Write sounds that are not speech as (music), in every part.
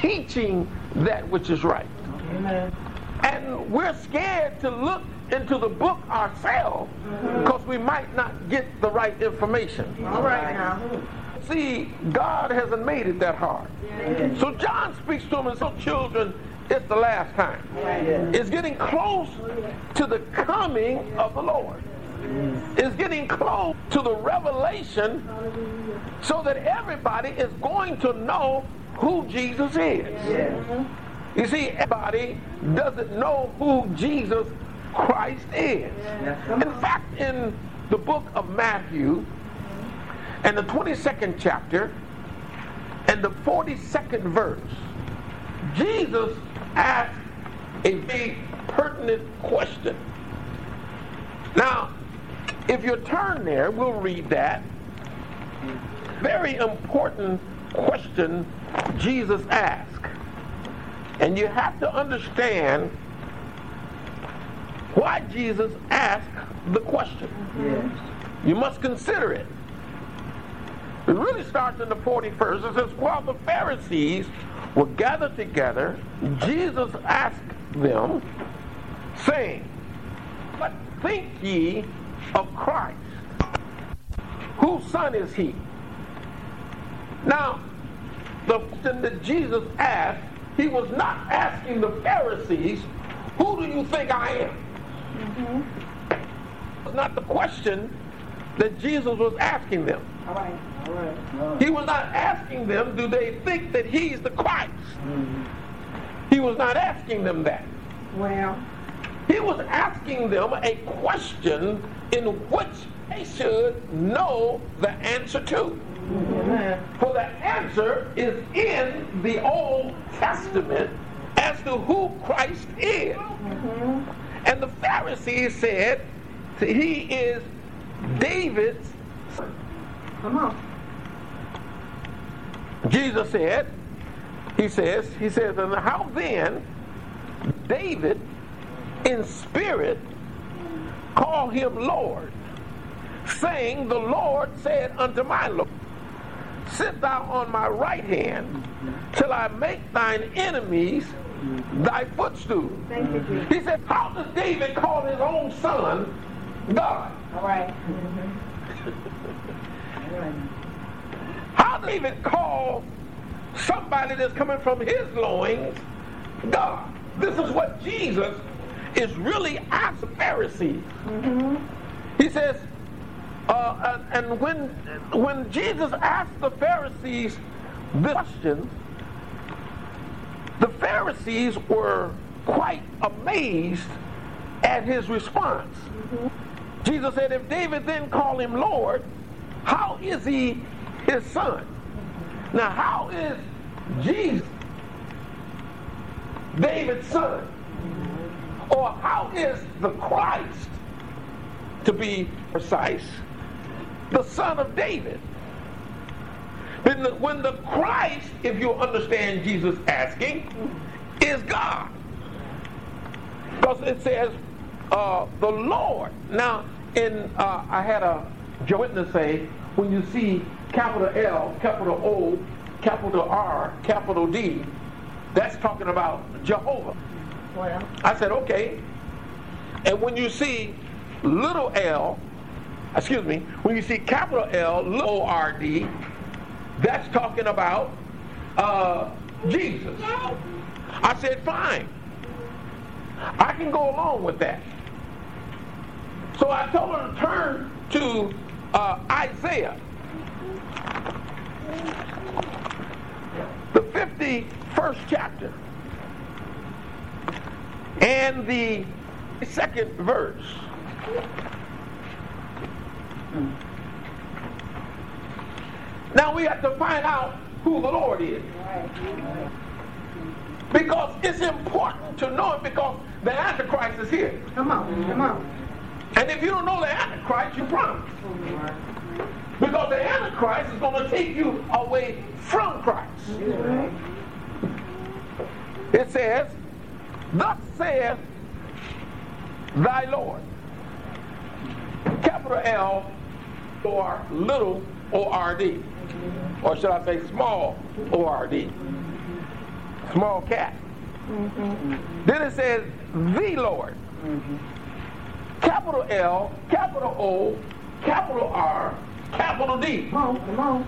teaching that which is right. Amen. And we're scared to look into the book ourselves because we might not get the right information. All right now. See, God hasn't made it that hard. So John speaks to them and says, children, it's the last time. It's getting close to the coming of the Lord. It's getting close to the revelation so that everybody is going to know who Jesus is. You see, everybody doesn't know who Jesus Christ is. In fact, in the book of Matthew, and the 22nd chapter, and the 42nd verse, Jesus asked a very pertinent question. Now, if you turn there, we'll read that. Very important question Jesus asked. And you have to understand why Jesus asked the question. You must consider it. It really starts in the 41st. It says, While the Pharisees were gathered together, Jesus asked them, saying, What think ye of Christ? Whose son is he? Now, the question that Jesus asked, he was not asking the Pharisees, Who do you think I am? Mm-hmm. It's not the question that Jesus was asking them. All right. All right. He was not asking them, do they think that he's the Christ? Mm-hmm. He was not asking them that. Well, He was asking them a question in which they should know the answer to. For the answer is in the Old Testament as to who Christ is. And the Pharisees said he is David's son. Come on. Jesus said, he says, he says, and how then David in spirit call him Lord, saying, The Lord said unto my Lord, Sit thou on my right hand till I make thine enemies thy footstool. You, He said, How does David call his own son God? All right. How does David call somebody that's coming from his loins God? This is what Jesus is really asking Pharisees. Mm-hmm. He says, uh, and, and when when Jesus asked the Pharisees this question, the Pharisees were quite amazed at his response. Mm-hmm. Jesus said, if David then called him Lord, how is he his son? Mm-hmm. Now, how is Jesus David's son? Mm-hmm. Or how is the Christ, to be precise, the son of David? When the, when the Christ, if you understand Jesus asking, is God. Because it says, uh, the Lord. Now, in uh, I had a witness say, when you see capital L, capital O, capital R, capital D, that's talking about Jehovah. Well, I said, okay. And when you see little l, excuse me, when you see capital L, little R-D, that's talking about uh, Jesus. I said, fine. I can go along with that. So I told her to turn to uh, Isaiah, the 51st chapter, and the second verse. Mm. Now we have to find out who the Lord is. Because it's important to know it because the Antichrist is here. come on. Come on. And if you don't know the Antichrist, you're promise. Because the Antichrist is going to take you away from Christ. It says, Thus saith thy Lord. Capital L or little O R D. Or should I say small O R D. small cat. Mm-hmm. Then it says the Lord. Mm-hmm. Capital L, capital O, capital R, capital D. Come on, come on.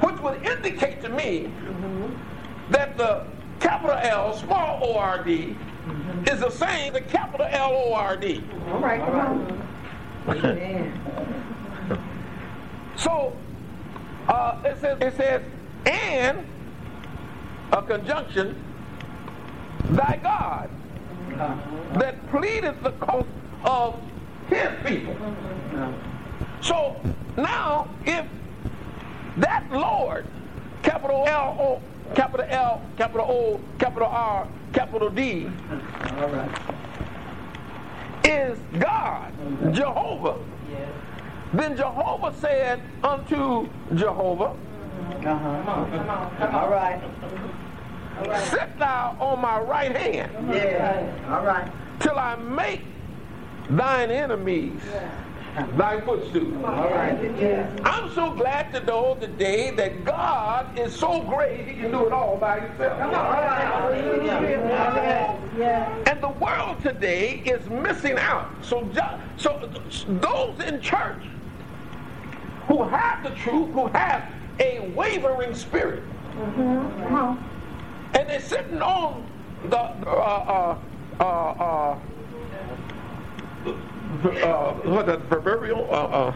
Which would indicate to me mm-hmm. that the capital L, small O-R-D, is the same as the capital L-O-R-D. All right, come on. (laughs) So uh, it says it says and a conjunction thy God that pleadeth the cause of his people. So now if that Lord, capital L O capital L, capital O, capital R, capital D, is God, Jehovah, then Jehovah said unto Jehovah, uh-huh. All right. Sit thou on my right hand Yeah. All right. till I make thine enemies thy footstool. All right. Yeah. I'm so glad to know today that God is so great he can do it all by himself. All right. Yeah. And the world today is missing out. So, ju- so those in church who have the truth, who have a wavering spirit, Come on. and they're sitting on the uh, uh, uh, uh, uh, what the proverbial uh, uh,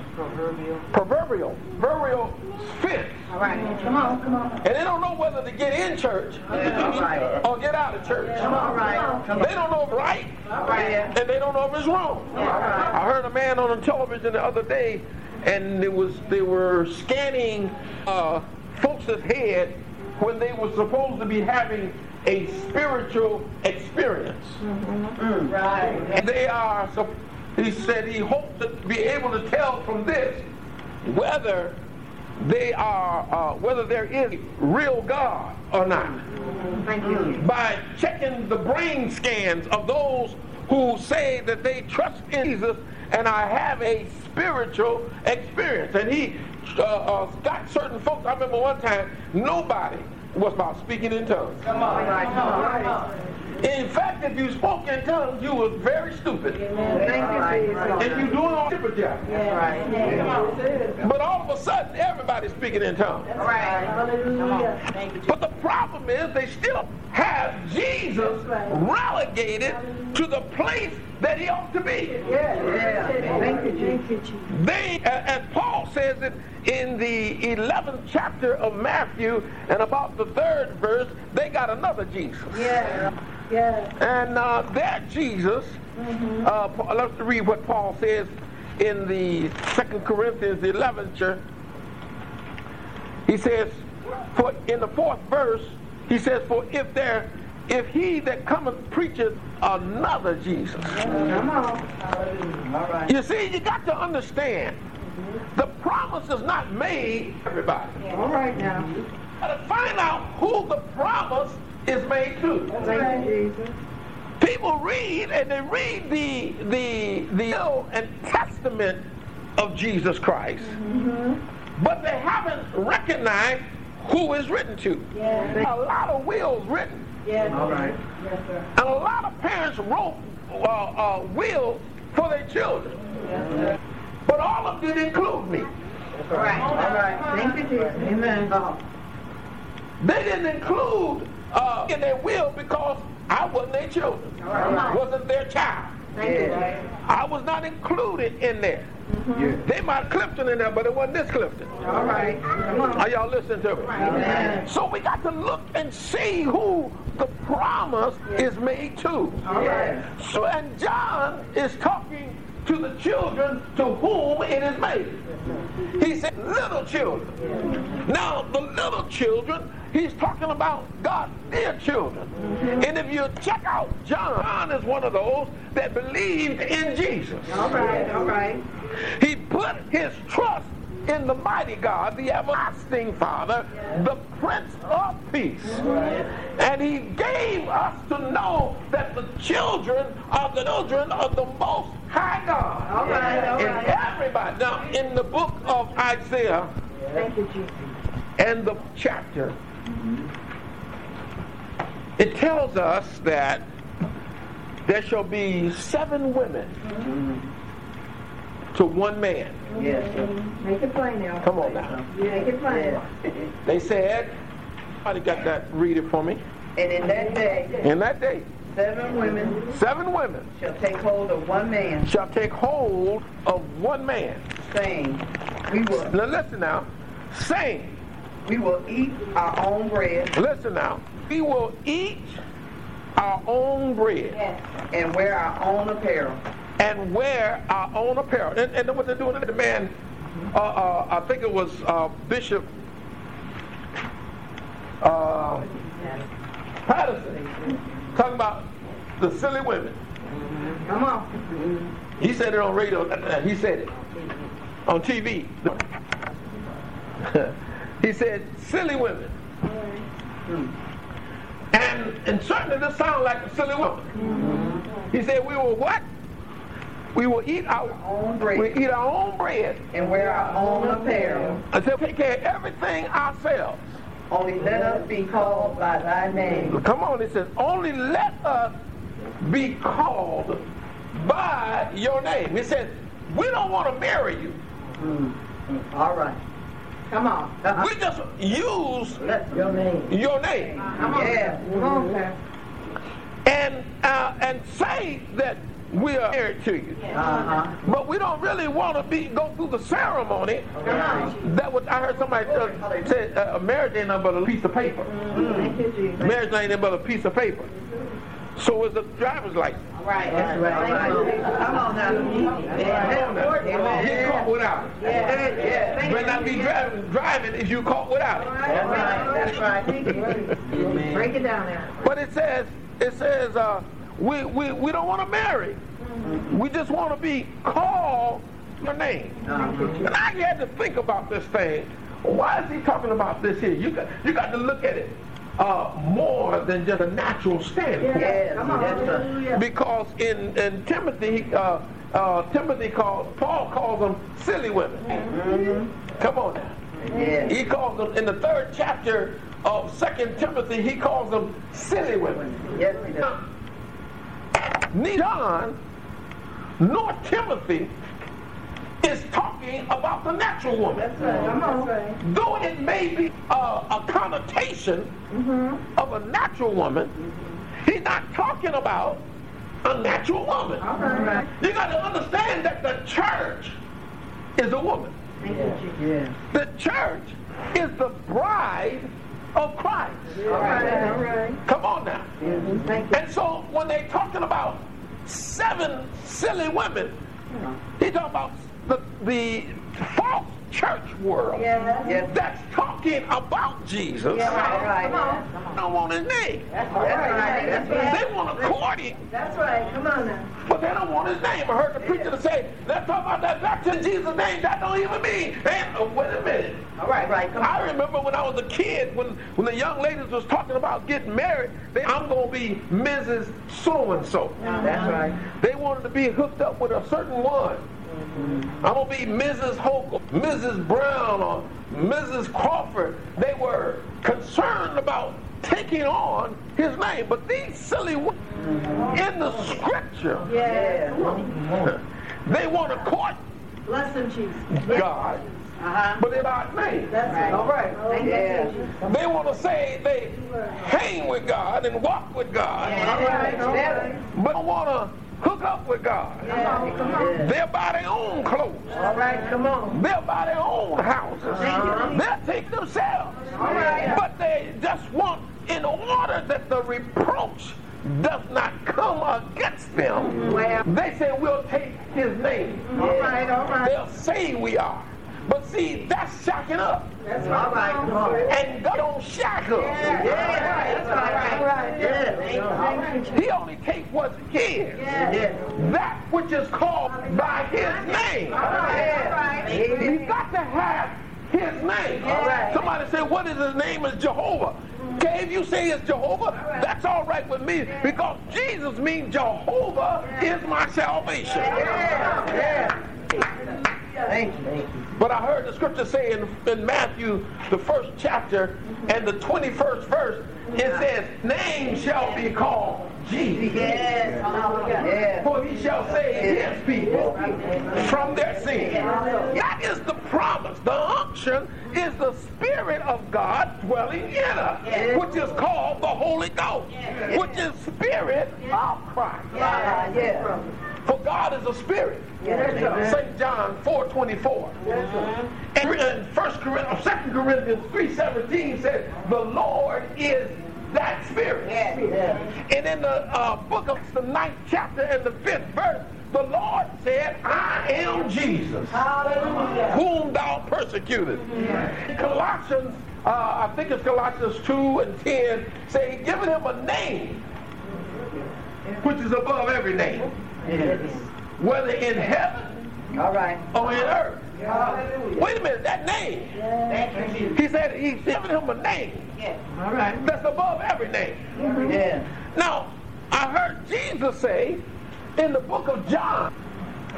proverbial proverbial fence, All right. Come on, come on. and they don't know whether to get in church right. or get out of church. All right. Come on. They don't know if it's right, All right. and they don't know if it's wrong. I heard a man on the television the other day, and it was they were scanning uh, folks' head when they were supposed to be having a spiritual experience. Right. And they are, so he said he hoped to be able to tell from this whether they are, uh, whether there is real God or not Thank you. by checking the brain scans of those who say that they trust in Jesus and I have a spiritual experience. And he uh, uh, got certain folks. I remember one time nobody was about speaking in tongues. Come on. All right. Come on. In fact, if you spoke in tongues, you was very stupid. Thank you, Jesus. And you doing all different job. Right. Yeah. But all of a sudden, everybody's speaking in tongues. All right. Hallelujah. Thank you. But the problem is they still have Jesus relegated to the place that he ought to be. Yeah. yeah. Thank you, Jesus. They, a- as Paul says it in the 11th chapter of Matthew and about the third verse, they got another Jesus. Yeah. Yeah. And uh, that Jesus, uh, let's read what Paul says in the Second Corinthians 11th chapter. He says, for in the fourth verse, he says, for if there, if he that cometh preacheth another Jesus. Come on. You see, you got to understand, the promise is not made to everybody. All right now. But find out who the promise is made to. Thank you, Jesus. People read and they read the the the Will and Testament of Jesus Christ, mm-hmm. but they haven't recognized who is written to. Yeah. A lot of wills written, Yeah. All right. Yes, sir. and a lot of parents wrote uh, uh, wills for their children, Yes, sir. but all of them didn't include me. All right. All right. Thank you, Jesus. Amen. They didn't include uh, in their will because I wasn't their children, right. wasn't their child. Thank you. I was not included in there. Mm-hmm. Yeah. They might have Clifton in there, but it wasn't this Clifton. All right. Are y'all listening to me? Amen. So we got to look and see who the promise is made to. All right. So and John is talking to the children to whom it is made. He said, little children. Now, the little children, he's talking about God's dear children. And if you check out John, John is one of those that believed in Jesus. All right. All right. He put his trust in the mighty God, the everlasting Father, the Prince of Peace. And he gave us to know that the children are the children of the Most High God. All right. All And everybody, now in the book of Isaiah Thank you, Jesus. and the chapter, it tells us that there shall be seven women to one man. Yes. Sir. Make it plain now. Come on now. Make it plain. (laughs) They said, somebody got that, read it for me. And in that day, In that day, seven women seven women shall take hold of one man, shall take hold of one man. saying, We will, Now listen now, saying, we will eat our own bread listen now, we will eat our own bread Yes. and wear our own apparel. And wear our own apparel. And, and then what they're doing, the man, uh, uh, I think it was uh, Bishop uh, Patterson, talking about the silly women. Come on. He said it on radio. uh, He said it on TV. (laughs) he said, silly women. And, and certainly this sounds like a silly woman. He said, we will what? We will eat our Own we bread eat our own bread and wear our own apparel. until we take care of everything ourselves. Only let us be called by thy name. Come on, it says, only let us be called by your name. It says, we don't want to marry you. Mm-hmm. All right. Come on. Uh-huh. We just use Let your name. your name Come on. Yeah. Come on, Pastor. and uh, and say that we are married to you. Uh-huh. But we don't really want to be go through the ceremony. On. That was I heard somebody say uh, marriage ain't nothing but a piece of paper. Jesus. Marriage ain't nothing but a piece of paper. So is a driver's license. Right. That's right. Come on now. Get caught without it. Yeah, yeah. You may not be driving, driving if you caught without it. That's right. That's right. (laughs) Break it down now. But it says, it says, uh, we, we, we don't want to marry. We just want to be called your name. And I had to think about this thing. Why is he talking about this here? You got, you got to look at it uh, more than just a natural standpoint. Yes. Because in, in Timothy, uh, uh, Timothy calls, Paul calls them silly women. Come on now. Yes. He calls them, in the third chapter of Second Timothy, he calls them silly women. Yes, we do. Neither John nor Timothy is talking about the natural woman. Come on. Uh-huh. Though it may be a, a connotation mm-hmm. of a natural woman, he's not talking about a natural woman. All right. You got to understand that the church is a woman. Thank you, The church is the bride of Christ. All right. All right. Come on now. And so when they're talking about seven silly women, he's talking about the, the false church world Yes. that's talking about Jesus. All right. They don't want his name. That's right. That's right. They want to court him, That's right. Come on now. but they don't want his name. I heard the preacher to say, let's talk about that baptism in Jesus' name. That don't even mean. And, oh, wait a minute. All right. Right. Come on. I remember when I was a kid, when, when the young ladies was talking about getting married, they, I'm going to be Mrs. So-and-so. Uh-huh. That's right. They wanted to be hooked up with a certain one. I'm going to be Mrs. Hope, Mrs. Brown, or Mrs. Crawford. They were concerned about taking on his name. But these silly women in the scripture, Yeah. they want to court Bless him, Jesus. God, Uh-huh. but in our name. That's right. All right. Thank you, They want to say they hang with God and walk with God, All right. All right. but don't want to hook up with God. Yeah. Come on. They'll buy their own clothes. All right. Come on. They'll buy their own houses. Uh-huh. They'll take themselves. All right. But they just want, in order that the reproach does not come against them, Well. they say, we'll take his name. All right. All right. They'll say we are. But see, that's shacking up. That's all right. On. And God don't shack up. Yeah. That's right. All right. Yeah. He only takes what's his. Yeah. That which is called by his name. All right. He's got to have his name. right. Somebody say, what is his name? Is Jehovah. Okay, if you say it's Jehovah, that's all right with me because Jesus means Jehovah is my salvation. Yeah. Thank you. But I heard the scripture say in, in Matthew, the first chapter and the 21st verse, it says, Name shall be called Jesus. Yes. Yes. For he shall save his people from their sins. That is the promise. The unction is the Spirit of God dwelling in us, which is called the Holy Ghost, which is Spirit of Christ. Yeah. Yeah. For God is a spirit. St. John 4.24. And in 1 Corinthians, 2 Corinthians 3.17 says, the Lord is that spirit. And in the uh, book of the ninth chapter and the fifth verse, the Lord said, I am Jesus, Hallelujah. whom thou persecuted. Colossians, uh, I think it's Colossians 2 and 10, say, giving him a name which is above every name, whether in heaven All right. or in earth. Hallelujah. Wait a minute, that name. Thank. He said he's giving him a name All right. that's above every name. Yeah. Now, I heard Jesus say in the book of John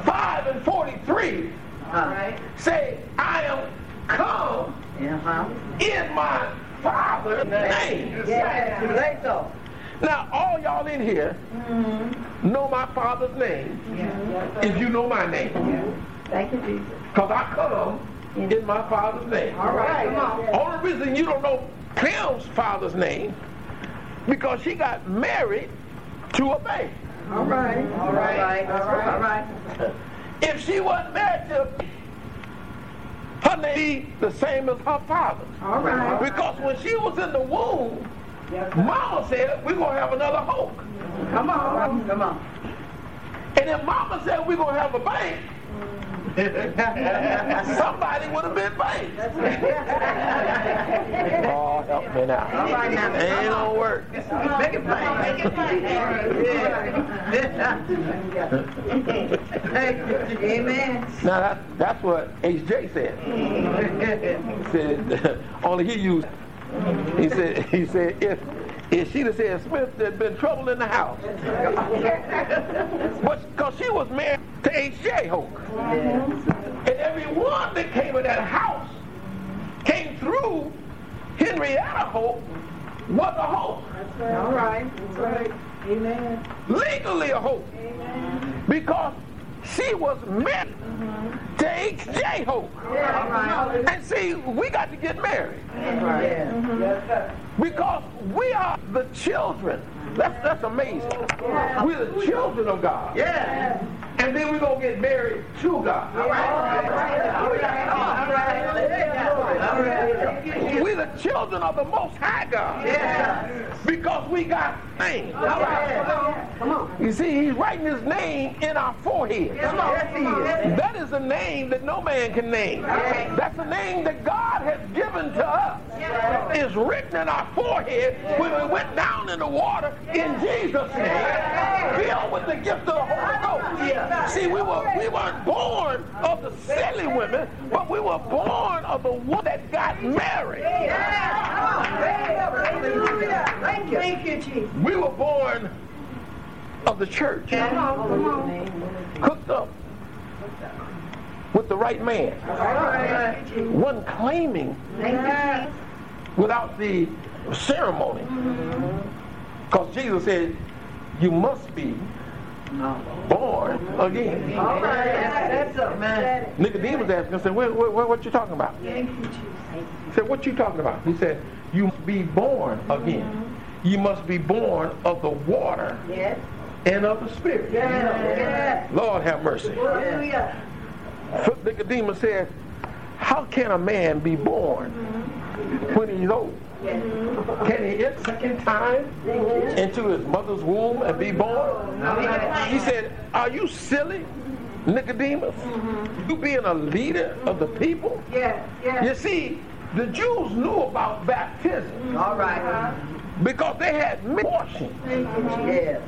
5 and 43, All right. say, I am come Uh-huh. in my Father's name. Yeah. You say so. Now, all y'all in here mm-hmm. know my Father's name if you know my name. Thank you, Jesus. Because I come in my Father's name. All right. Come on. Only reason you don't know Pam's father's name because she got married to a baby. All right. All right. All right. All right. If she wasn't married to her name be the same as her father. All right. Because when she was in the womb, Mama said, we're going to have another hope. Come on. Come on. And if Mama said we're going to have a bank, (laughs) somebody would have been banked. Oh, help me now. All right now. Ain't gonna work. Make it plain. Make it plain. Amen. Now that, that's what HJ said. Said (laughs) only he used. He said he said if if she'd have said Smith, there'd been trouble in the house. Because she was married to H.J. Hope, and everyone that came in that house came through Henrietta Hope was a Hope, All right. That's right. Amen. legally a Hope, because she was meant to H.J. Hope. And see, we got to get married Yeah. Yes, sir. because we are the children. That's, that's amazing. We're the children of God. Yeah. And then we're going to get married to God. All right. We're the children of the Most High God. Yeah. Because we got names. All right. Come on. You see, he's writing his name in our forehead. Come on. Yes, he is. That is a name that no man can name. That's a name that God has given to us. It's written in our forehead when we went down in the water in Jesus' name, filled with the gift of the Holy Ghost. See, we were we weren't born of the silly women, but we were born of the one that got married. Thank you. Thank you, Jesus. We were born of the church, Come on. Come on. cooked up with the right man, one claiming without the ceremony. Because Jesus said, you must be born again. All right. That's it, man. Nicodemus asked him, said, what, what, what you talking about? Thank you, Jesus. He said, what you talking about? He said, you must be born again. You must be born of the water Yes. and of the spirit. Yes. Lord have mercy. Hallelujah. Nicodemus said, how can a man be born when he's old? Can he enter second time into his mother's womb and be born? He said, Are you silly, Nicodemus? You being a leader of the people? Yes. You see, the Jews knew about baptism All right. because they had washing. Yes.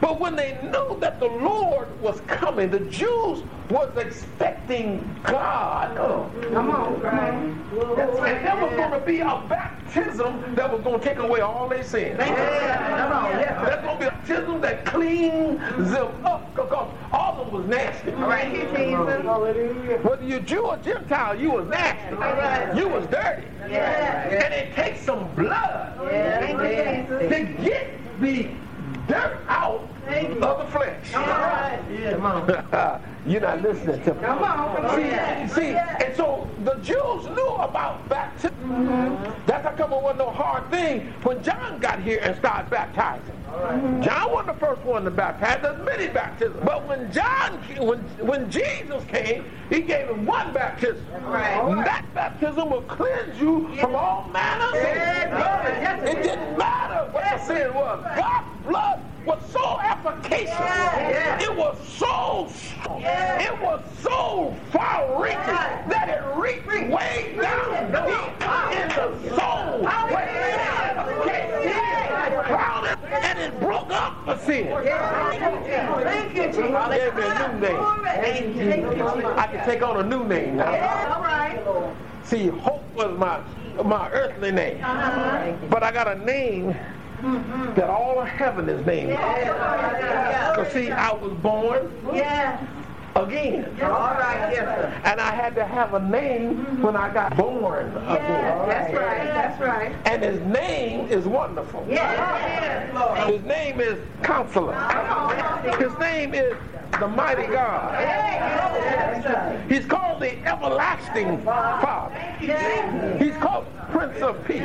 But when they knew that the Lord was coming, the Jews was expecting God. Oh. Come on. Right. And there was going to be a baptism that was going to take away all their sins. Yeah. Come on. Yes. There's going to be a baptism that cleans them up because all of Jones was nasty. All right, here, Jesus. Whether you're Jew or Gentile, you was nasty. right. You was dirty. Yeah. And it takes some blood Yeah. to get the dirt out Thank you. of the flesh. All right. Come on. (laughs) You're not listening to me. Come on. See, Yeah. see, and so the Jews knew about baptism. Mm-hmm. That's how come it wasn't no hard thing when John got here and started baptizing. John wasn't the first one to baptize. There's many baptisms. But when John, when when Jesus came, he gave him one baptism. Right. That baptism will cleanse you from all manner of sin. It didn't matter what the sin was. God's blood was so efficacious. Yeah. It was so strong. Yeah. It was so far-reaching that it reached way down deep in the soul. And it broke up the sin. Thank you, Jesus. Gave me a new name. Thank you, Jesus. I can take on a new name now. Yeah, all right. See, hope was my my earthly name, Uh-huh. but I got a name that all of heaven is named. Yeah. Because see, I was born Yeah. Again. All right, yes, sir. And I had to have a name mm-hmm. when I got born Yeah, again. that's right. That's right. And his name is wonderful. Yeah. Lord. His name is Counselor. His name is the Mighty God. He's called the Everlasting Father. He's called Prince of Peace.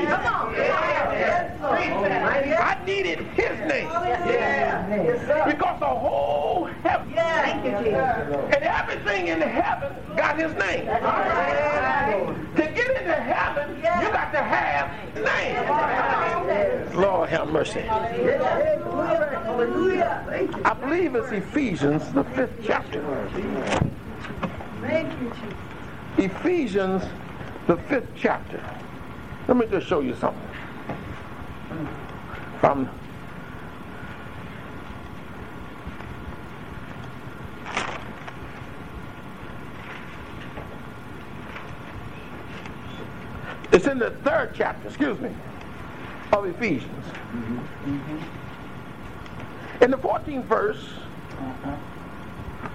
I needed his name because the whole heaven and everything in heaven got his name. To get into heaven, you got to have his name. Lord have mercy. I believe it's Ephesians, the fifth chapter. Thank you, Jesus. Ephesians, the fifth chapter. Let me just show you something. From It's in the third chapter, excuse me, of Ephesians. Mm-hmm. Mm-hmm. In the 14th verse, uh-huh.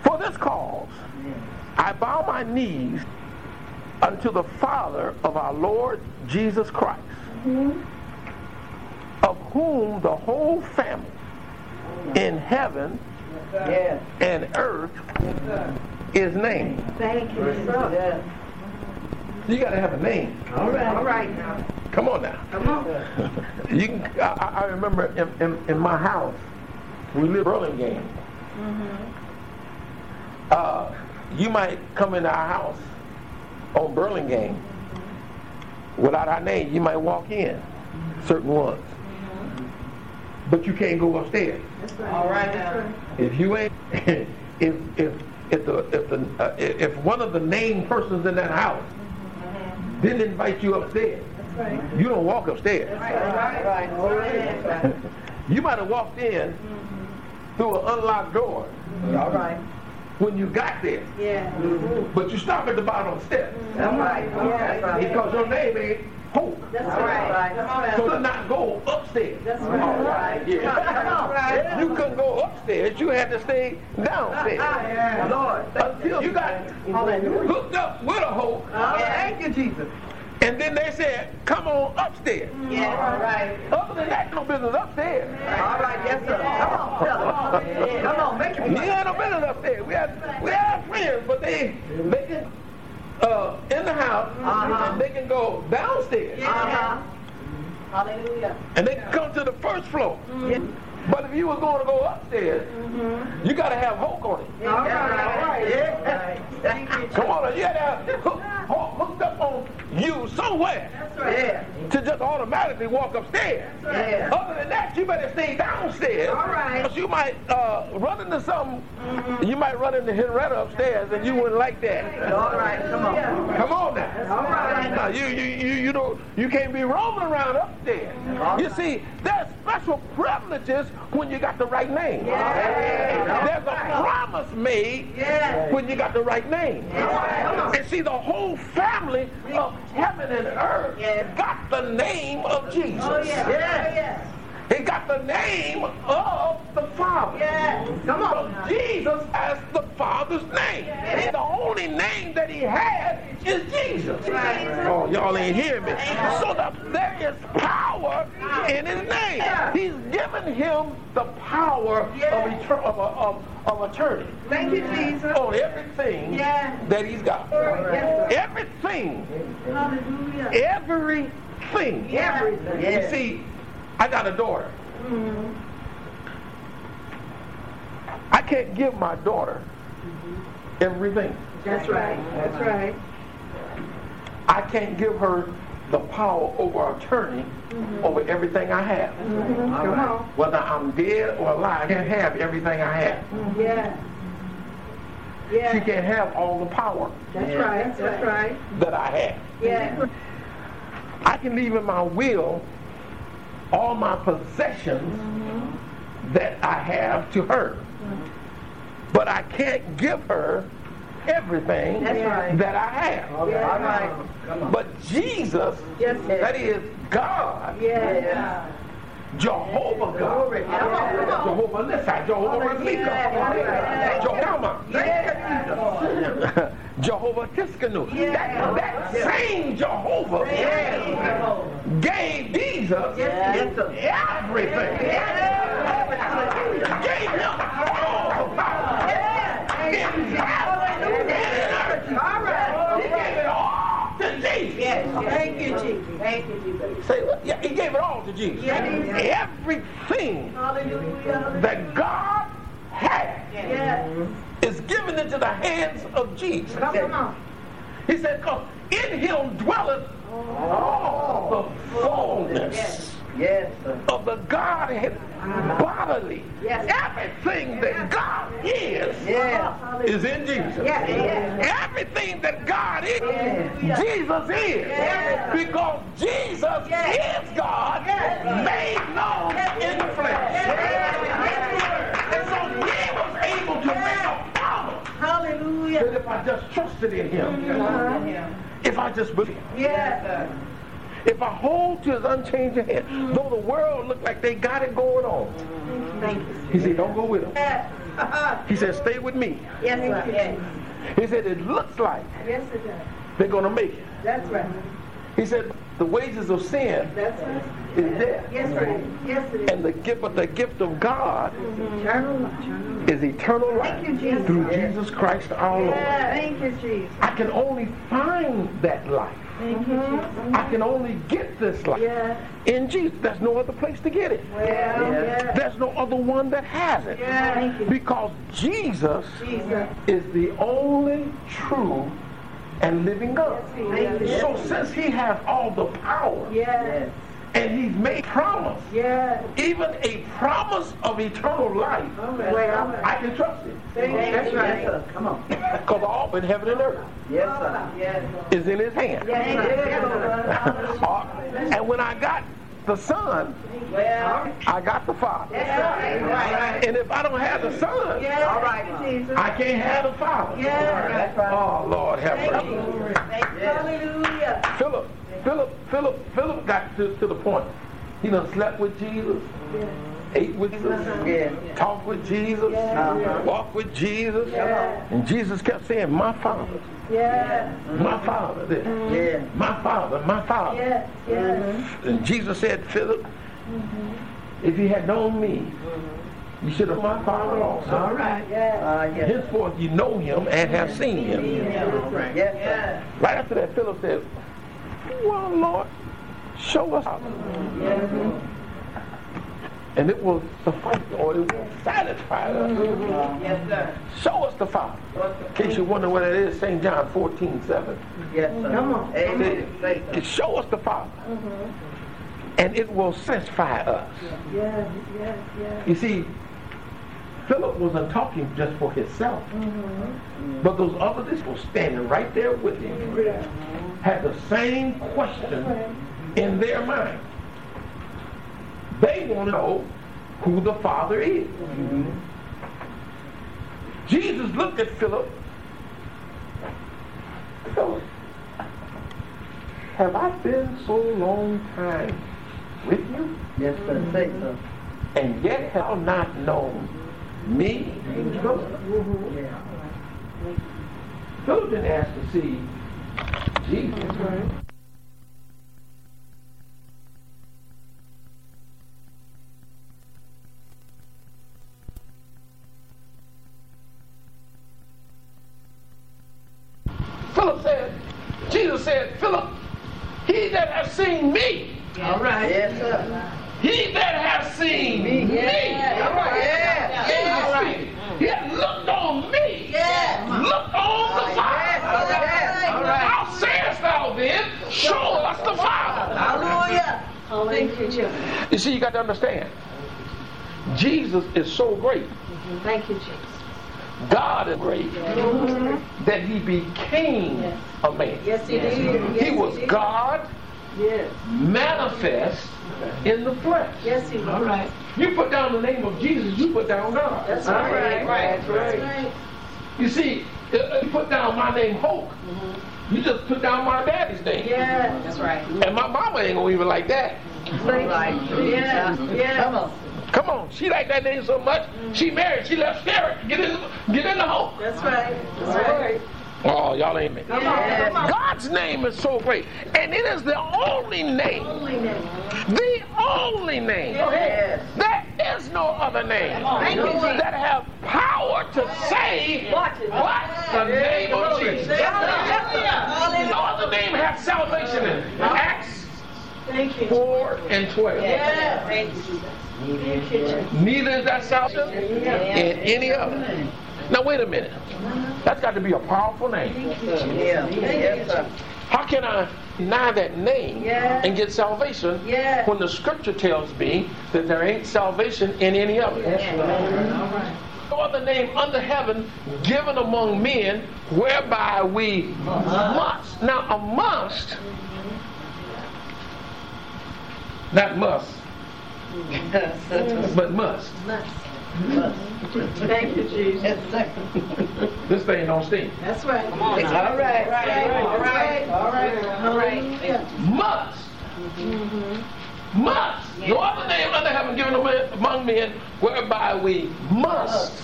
For this cause I bow my knees unto the Father of our Lord Jesus Christ, of whom the whole family in heaven Yes. and earth is named. Thank you, sir. You got to have a name. All right. All right now. Come on now. Come on. (laughs) You can, I, I remember in, in, in my house, we lived in Burlingame. Mm-hmm. Uh, you might come into our house on Burlingame without our name. You might walk in, certain ones. But you can't go upstairs. All right now. If you ain't, (laughs) if if if the if the uh, if one of the named persons in that house didn't invite you upstairs, you don't walk upstairs. Right. Right. All right. (laughs) You might have walked in through an unlocked door All right. When you got there, Yeah. Mm-hmm. but you stop at the bottom of the steps All mm-hmm. right. That's right. because your name ain't Hope. That's right. Come on So to not go upstairs. That's right. All right, yeah. Come on. Right. You couldn't go upstairs. You had to stay downstairs (laughs) Lord. until you got hooked up with a hope. Thank you, Jesus. And then they said, come on upstairs. Yeah. All right. Other than that, no business upstairs. All right, yes, sir. Come on, tell them. Come on, make it. ain't no business upstairs. We had, we had friends, but they, they can, uh, in the house, Uh-huh. and they can go downstairs. Uh-huh. Hallelujah. And they can come to the first floor. But if you was going to go upstairs, you got to have hook on it. All right. All right. Yeah. (laughs) Come on, you got to have hook, hook, hooked up on you somewhere Yeah. to just automatically walk upstairs. Yeah. Other than that, you better stay downstairs. All right. Because you might uh, run into something, mm-hmm. you might run into Henrietta upstairs and you wouldn't like that. All right, come on. Come on now. All right. Now, you, you, you, you, don't, you can't be roaming around upstairs. Uh-huh. You see, there's special privileges when you got the right name. There's a promise made Yeah. when you got the right name. And see, the whole family of heaven and earth got the name of Jesus. Oh, yeah. Oh, he He got the name of the Father. Yes. Come on. So Jesus has the Father's name. And the only name that he had is Jesus. Oh, y'all ain't hearing me. So the, there is power in his name. He's given him the power of, etern- of, of, of attorney Thank you, Jesus. on everything Yeah. that he's got. Yes, Everything. Hallelujah. Everything. Everything. You see, I got a daughter. Mm-hmm. I can't give my daughter mm-hmm. everything. That's right. That's right. I can't give her the power over attorney mm-hmm. over everything I have. Come on. Whether I'm dead or alive, I can't have everything I have. Yeah. Yeah. She can't have all the power That's right. That's right. that I have. Yeah. I can leave in my will all my possessions that I have to her. But I can't give her everything right. that I have. Yeah. Right. But Jesus, Yes. that is God, Yeah. Jehovah God, Come on. Come on. Jehovah Nissi, Jehovah Yeah. Jehovah. (laughs) Jehovah Tsidkenu. Yeah. That, that same Jehovah Yeah. gave Jesus everything. Gave him all the power. In heaven and earth. All right. He gave it all to Jesus. Yes. Thank you, Jesus. Thank you, Jesus. Say what? Yeah, he gave it all to Jesus. Everything Hallelujah. that God had Yes. Is given into the hands of Jesus. Come on. He said, "Cause in him dwelleth all the fullness Yes. of the Godhead bodily. Yes. Everything that God is Yes. is in Jesus. Yes. Yes. Everything that God is, Yes. Jesus is. Because Jesus is God made known in the flesh. And so he was able to make a promise that Hallelujah. if I just trusted in him, mm-hmm. if I just believed, Yes. if I hold to his unchanging hand, mm-hmm. though the world look like they got it going on, mm-hmm. Thank you. he said, don't go with them. Yes. (laughs) He said, stay with me. Yes, sir. Yes. He said, it looks like Yes, it does. they're going to make it. That's right. He said, the wages of sin That's right. is death. Yes, right. Yes, it is. And the gift, but the gift of God Eternal is eternal life Thank you, Jesus. through Jesus Christ our Lord. Thank you, Jesus. I can only find that life. Thank you, mm-hmm. Jesus. I can only get this life Yeah. in Jesus. There's no other place to get it. Well, yeah. There's no other one that has it. Yeah. Thank you, Because Jesus Jesus. is the only true and living God. You. So since he has all the power Yes. and he's made promise, Yes. even a promise of eternal life, Well, I can trust him. That's right. Come on. Because all in heaven and earth Yes, sir. Yes. is in his hand. Yes. Uh, (laughs) and when I got the Son, Well, I got the Father. that's right. Right. And if I don't have the Son. All right, I can't have the Father. Yes. Oh, Lord have Thank mercy. Hallelujah. Philip, Philip, Philip, Philip got to, to the point. He done slept with Jesus, ate with Jesus, Yeah. talked with Jesus, Yeah. walked with Jesus. Yeah. And Jesus kept saying, my Father, Yes. my Father, there. Yeah. my Father, my Father. Yes. Yes. And Jesus said, Philip, if you had known me, you should have my Father also. All right. Yes. Uh, yes. Henceforth you know him and have seen him. Yes, sir. Right after that, Philip said, Well, Lord, show us. And it will suffice or it will satisfy us. Yes, sir. Show us the Father. In case you wonder what it is, St. John 14, 7. Yes, sir. Come on. Amen. Say so. To show us the Father. Mm-hmm. And it will satisfy us. Yes. Yes. Yes. You see, Philip wasn't talking just for himself. Mm-hmm. But those other disciples standing right there with him Yeah. had the same question in their mind. They want to know who the Father is. Mm-hmm. Jesus looked at Philip. Philip, have I been so long time with you? Yes, sir. Mm-hmm. Say so. and yet have not known me. Mm-hmm. Philip didn't ask to see Jesus. Philip said, Jesus said, Philip, he that has seen me. All right. Yes, sir. He that has seen me. Yeah. All right. Yeah. Yeah. All right. He has looked on me. Yeah. Look on the Yes. Father. All right. All right. How sayest thou then, show us the Father? Hallelujah. Thank you, Jesus. You see, you got to understand. Jesus is so great. Thank you, Jesus. God is great that he became a man. Yes, he did. Yes, He was did. God Yes. manifest in the flesh. Yes, he was. All right. You put down the name of Jesus, you put down God. That's All right. right. Right. That's right. You see, uh, uh, you put down my name Hope. You just put down my daddy's name. Yeah. That's right. And my mama ain't gonna even like that. Right. Yeah. Yeah. Come on. Come on, she liked that name so much. She married. She left Sarah. Get in, get in the Hope. That's right. That's right. Oh, y'all ain't me. Come on. Come on. God's name is so great, and it is the only name, the only name. Yes. There is no other name Thank you, Jesus. that have power to save but the name of Jesus. No other name has salvation in it. Acts Thank you. 4 and 12. Yeah. Thank you, Jesus. Thank you, Jesus. Neither is that salvation in any other. Now wait a minute. That's got to be a powerful name. Yeah. Yes. How can I deny that name Yeah. and get salvation Yeah. when the scripture tells me that there ain't salvation in any other? No other name under heaven given among men whereby we uh-huh. must. Now a must, not must, but must. Must. Must. Thank you, Jesus. Yes. This thing don't stink. That's right. Come All right. All right. All right. All right. All right. Must. Mm-hmm. Must. No other name under the heaven given among men whereby we must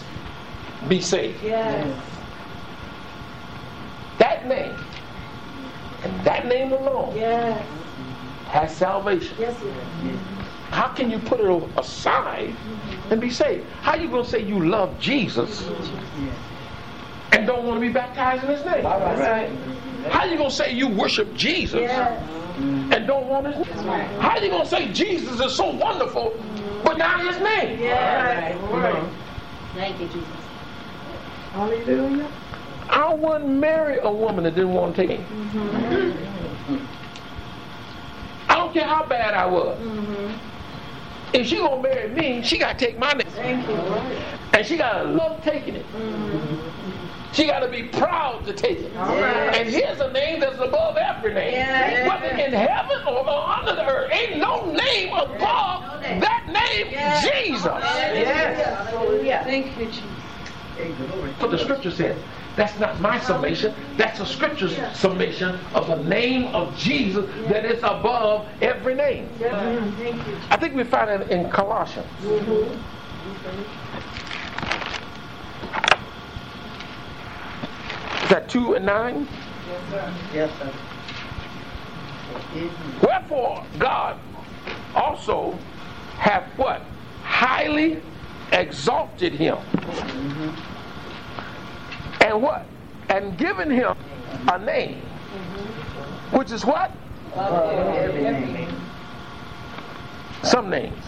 be saved. Yes. That name, and that name alone, Yes. Has salvation. Yes, it is. How can you put it aside and be saved? How you gonna say you love Jesus and don't want to be baptized in His name? Right. How you gonna say you worship Jesus Yes. and don't want His name? How you gonna say Jesus is so wonderful but not His name? Yes. Thank you, Jesus. Hallelujah. I wouldn't marry a woman that didn't want to take me. I don't care how bad I was. Mm-hmm. If she gonna marry me, she gotta take my name. Thank you. And she gotta love taking it. Mm-hmm. She gotta be proud to take it. All right. And here's a name that's above every name. Yeah. Whether in heaven or under the earth, ain't no name above No name. that name, Yeah. Jesus. Yes. Hallelujah. Thank you, Jesus. But the scripture says, that's not my summation, that's the scripture's summation of the name of Jesus that is above every name. Yes. Thank you. I think we find it in Colossians. Is that 2 and 9? Yes, sir. Wherefore God also hath what? Highly exalted him. Mm-hmm. And what? And given him a name. Which is what? Some names.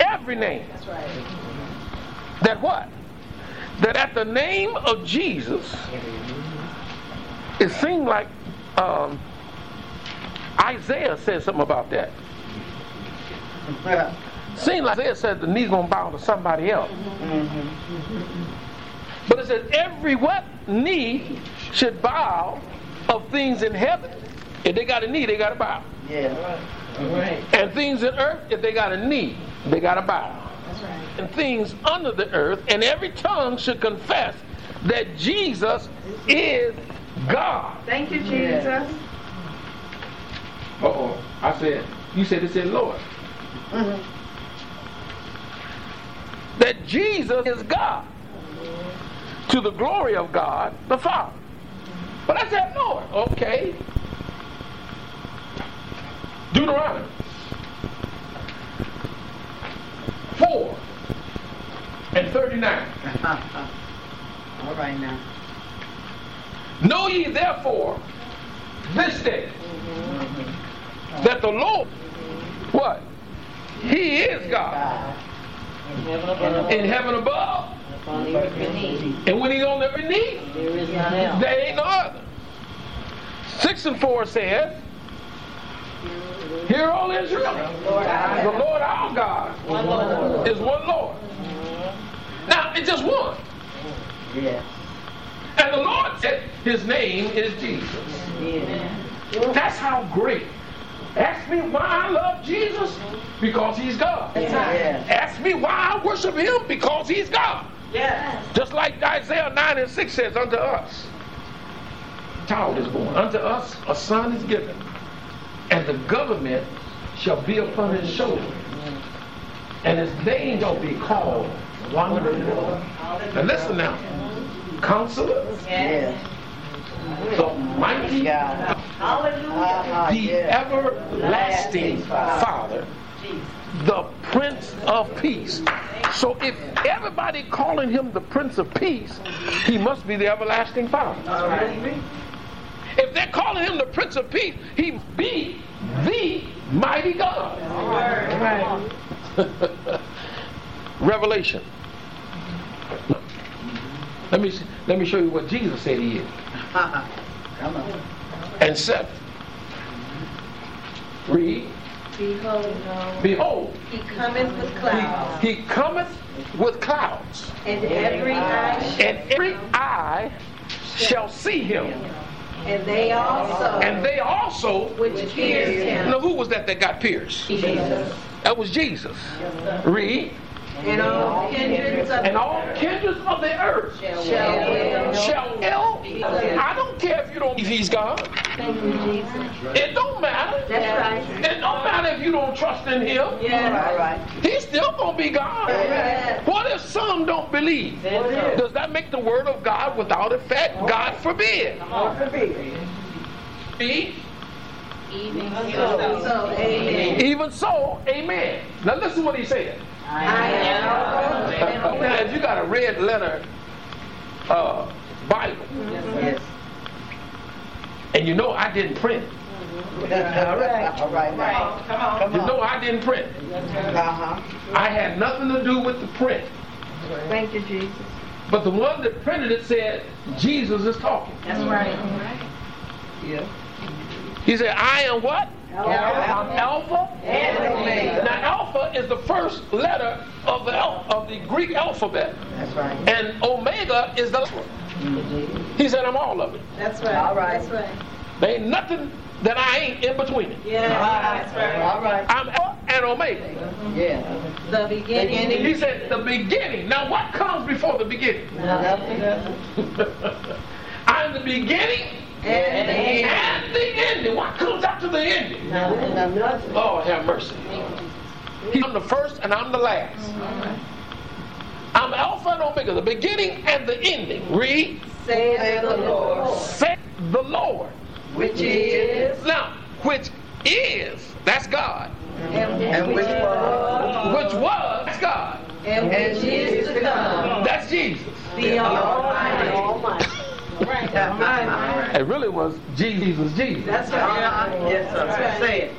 Every. Name. That's right. That what? That at the name of Jesus, it seemed like um, Isaiah said something about that. Seemed like Isaiah said the knee's gonna bow to somebody else. But it says every what knee should bow of things in heaven. If they got a knee, they got to bow. Yeah. And things in earth, if they got a knee, they got to bow. That's right. And things under the earth, and every tongue should confess that Jesus is God. Thank you, Jesus. Uh oh. I said, you said it said Lord. Mm-hmm. that Jesus is God to the glory of God the Father. But I said, Lord, okay. Deuteronomy 4 and 39. (laughs) All right now. Know ye therefore this day mm-hmm. that the Lord, what? He is God In heaven above, in heaven above. Upon the earth And when he's on the beneath, there is none else. there ain't no other. 6 and 4 says, Hear all Israel. The Lord our God One Lord. is one Lord. Now, it's just one. Yes. And the Lord said his name is Jesus. Amen. That's how great. Ask me why I love Jesus? Because he's God. Ask me why I worship him? Because he's God. Yes. Just like Isaiah 9 and 6 says, Unto us a child is born, unto us a son is given, and the government shall be upon his shoulder, and his name shall be called Wonderful. Now listen now. Counselor, Yes. the mighty, God. Hallelujah. the everlasting Father, the Prince of Peace. So if everybody calling him the Prince of Peace, he must be the everlasting Father. If they're calling him the Prince of Peace, he be the mighty God. (laughs) Revelation. Let me let me show you what Jesus said he is. (laughs) Come on. And seven. Read. Behold, Behold, he cometh with clouds, he, he cometh with clouds, and every eye shall, and every eye shall see him, and they also and they also. which pierced him, Now, who was that that got pierced? Jesus, That was Jesus. Read. And all kindreds of And all kindreds of the earth shall wail. shall ill. I don't care if you don't believe he's God. Thank you, Jesus. It don't matter. That's right. It don't matter if you don't trust in him. Yeah. right. He's still gonna be God. Yes. What if some don't believe? Does that make the word of God without effect? God forbid. See? Even So, so, amen. Even so, amen. Now listen to what he said. I am Now, if you got a red letter uh, Bible, Yes. and you know I didn't print it, All right. All right. Now. Come on. Come you know I didn't print. Uh-huh. I had nothing to do with the print. Thank you, Jesus. But the one that printed it said, Jesus is talking. That's right. Yeah. He said, I am what? Alpha Alpha. and Omega. Now, alpha is the first letter of the of the Greek alphabet, That's right. and omega is the last one. He said, I'm all of it. That's right. All right. That's right. There ain't nothing that I ain't in between it. Yeah, that's right. All right. I'm alpha and omega. Yeah. The beginning. He said, the beginning. Now, what comes before the beginning? Nothing. (laughs) I'm the beginning And the end. and the ending. What comes after the ending? Nothing. Lord have mercy. I'm the first and I'm the last. I'm Alpha and Omega, the beginning and the ending. Read, Saith the Lord. said the Lord. Which is. Now, which is, that's God. And which was. Which was, that's God. And which is to come. That's Jesus. The Almighty. (laughs) It really was Jesus, Jesus. That's right. Yes, sir. That's right. Say it.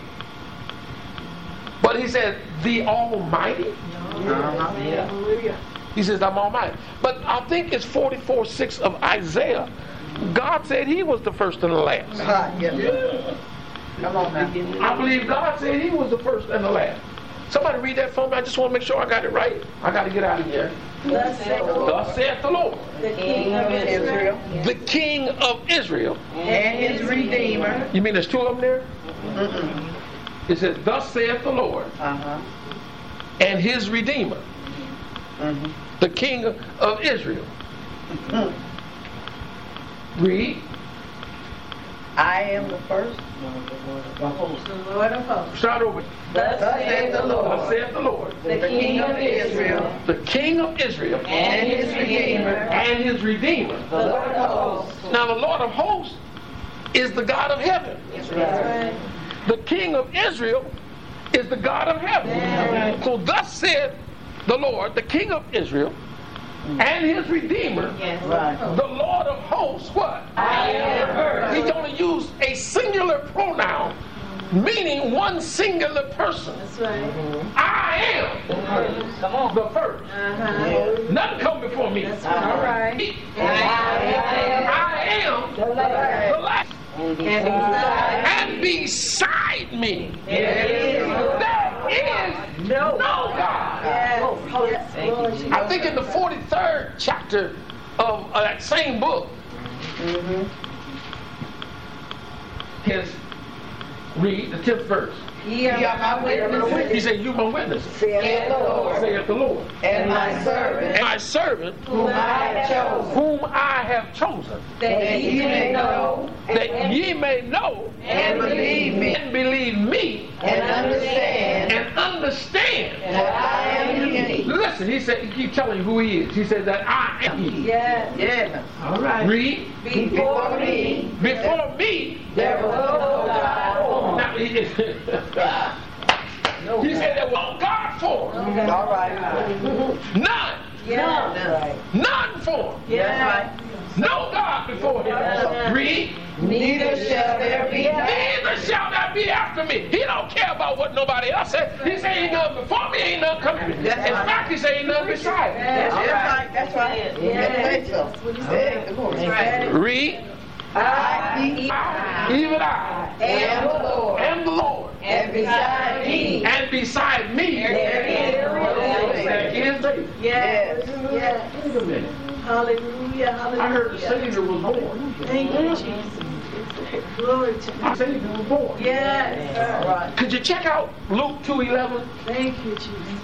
But he said, the Almighty. Uh-huh. He says, I'm Almighty. But I think it's 44 6 of Isaiah. God said he was the first and the last. Ah, Yes, sir. Come on now. I believe God said he was the first and the last. Somebody read that for me. I just want to make sure I got it right. I got to get out of here. Thus saith the Lord, Thus saith the Lord, the King of Israel, the King of Israel. And his Redeemer. You mean there's two of them there? Mm-mm. It says, Thus saith the Lord, Uh-huh. and his Redeemer, Mm-hmm. the King of Israel. Mm. Read. I am the first. The Lord of hosts. Start over. Thus saith the Thus Lord, saith the Lord, the King of Israel, the King of Israel and his Redeemer, and his Redeemer. the Lord of hosts. Now the Lord of hosts is the God of heaven. That's right. The King of Israel is the God of heaven. So thus said the Lord, the King of Israel, and his Redeemer, Yes. Right. the Lord of hosts, what? I am the first. He's going to use a singular pronoun, meaning one singular person. That's right. I am Come on. the first. Uh-huh. Nothing come before me. That's all right. I am the last. And beside And beside me, there is no there is no God. Yes. Yes. Lord Jesus. I think in the 43rd chapter of that same book, mm-hmm. his read the 10th verse. Ye are my witnesses, He said, You my witness, saith the Lord, saith the Lord. And my servant, And my servant, whom I have chosen, whom I have chosen, that ye may know that ye may know and believe me, and believe me and understand and understand. that I am He. Listen, he said, he keep telling you who he is. He said that I am he. Yes. Yes. All right. Read. Before me, Before me, there was no God. now, he, (laughs) he said there was no God form. All right. None. Yes. None form. Yes. No God before him. Read. Neither shall there be Neither shall that be after me. He don't care about what nobody else said. He said ain't none before me, ain't none coming. In fact, he said ain't none beside me. That's right. That's right. Yes. Yes. so. Yeah, come on. Read. I, I, even I, am the Lord, am the Lord. and beside me And beside me, there is no there thing. is David. Yes. Yes. Wait a minute. Hallelujah. Hallelujah. I heard the Savior was born. Thank you, Jesus. Glory to The God. Savior was born. Yes. All right. Could you check out Luke 2.11? Thank you, Jesus.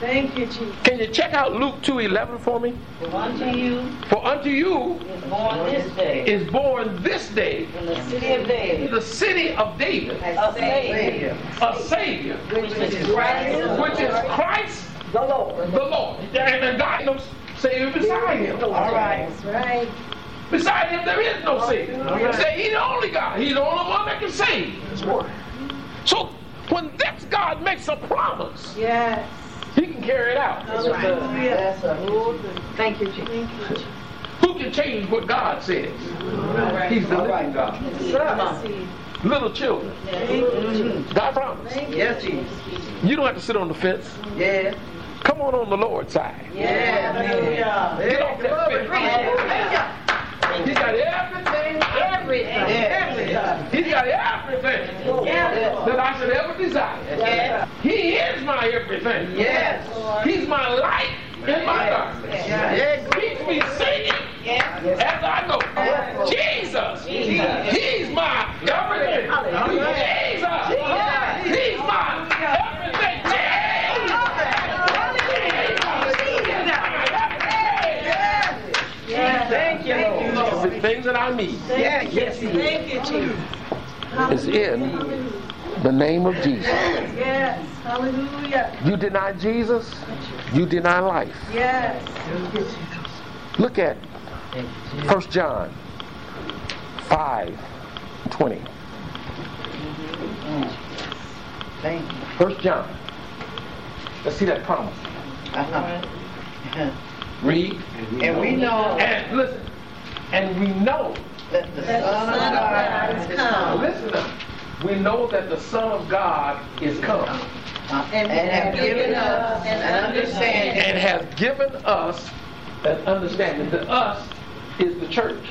Thank you, Jesus. Can you check out Luke 2.11 for me? For unto you For unto you is born this day is born this day in the city of David the city of David a Savior, a Savior, which is Christ which is Christ The Lord. the Lord. And God no Savior beside him. All right. That's right. Beside him there is no Savior. Say he's the only God. He's the only one that can save. So when this God makes a promise, Yes. He can carry it out. Hallelujah. That's a Thank you, Jesus. Thank you, Jesus. Who can change what God says? He's the living God. Yes. Little children. Thank you, God promised. You. Yes, Jesus. You don't have to sit on the fence. Yeah. Come on on the Lord's side. Yeah. Hallelujah. Get off that fence. He's got everything, everything. Yeah. He's got everything that I should ever desire. He is my everything. Yes. He's my light in my darkness. Yeah. Keeps me singing as I go. Jesus. He's my everything. Jesus. He's my everything. Yes. Thank you, Lord. Everything that I need Yeah, yes, he is. Thank you, Jesus. is in the name of Jesus. Yes. Hallelujah. You deny Jesus, you deny life. Yes. Look at 1 John 5 20. Thank you. 1 John. Let's see that promise. Uh-huh. (laughs) Read. And we know And listen. And we know, that the That the Son of Son of God God is come listen now, we know that the Son of God is come uh, and have given us an understanding and have given us an understanding. The us is the church.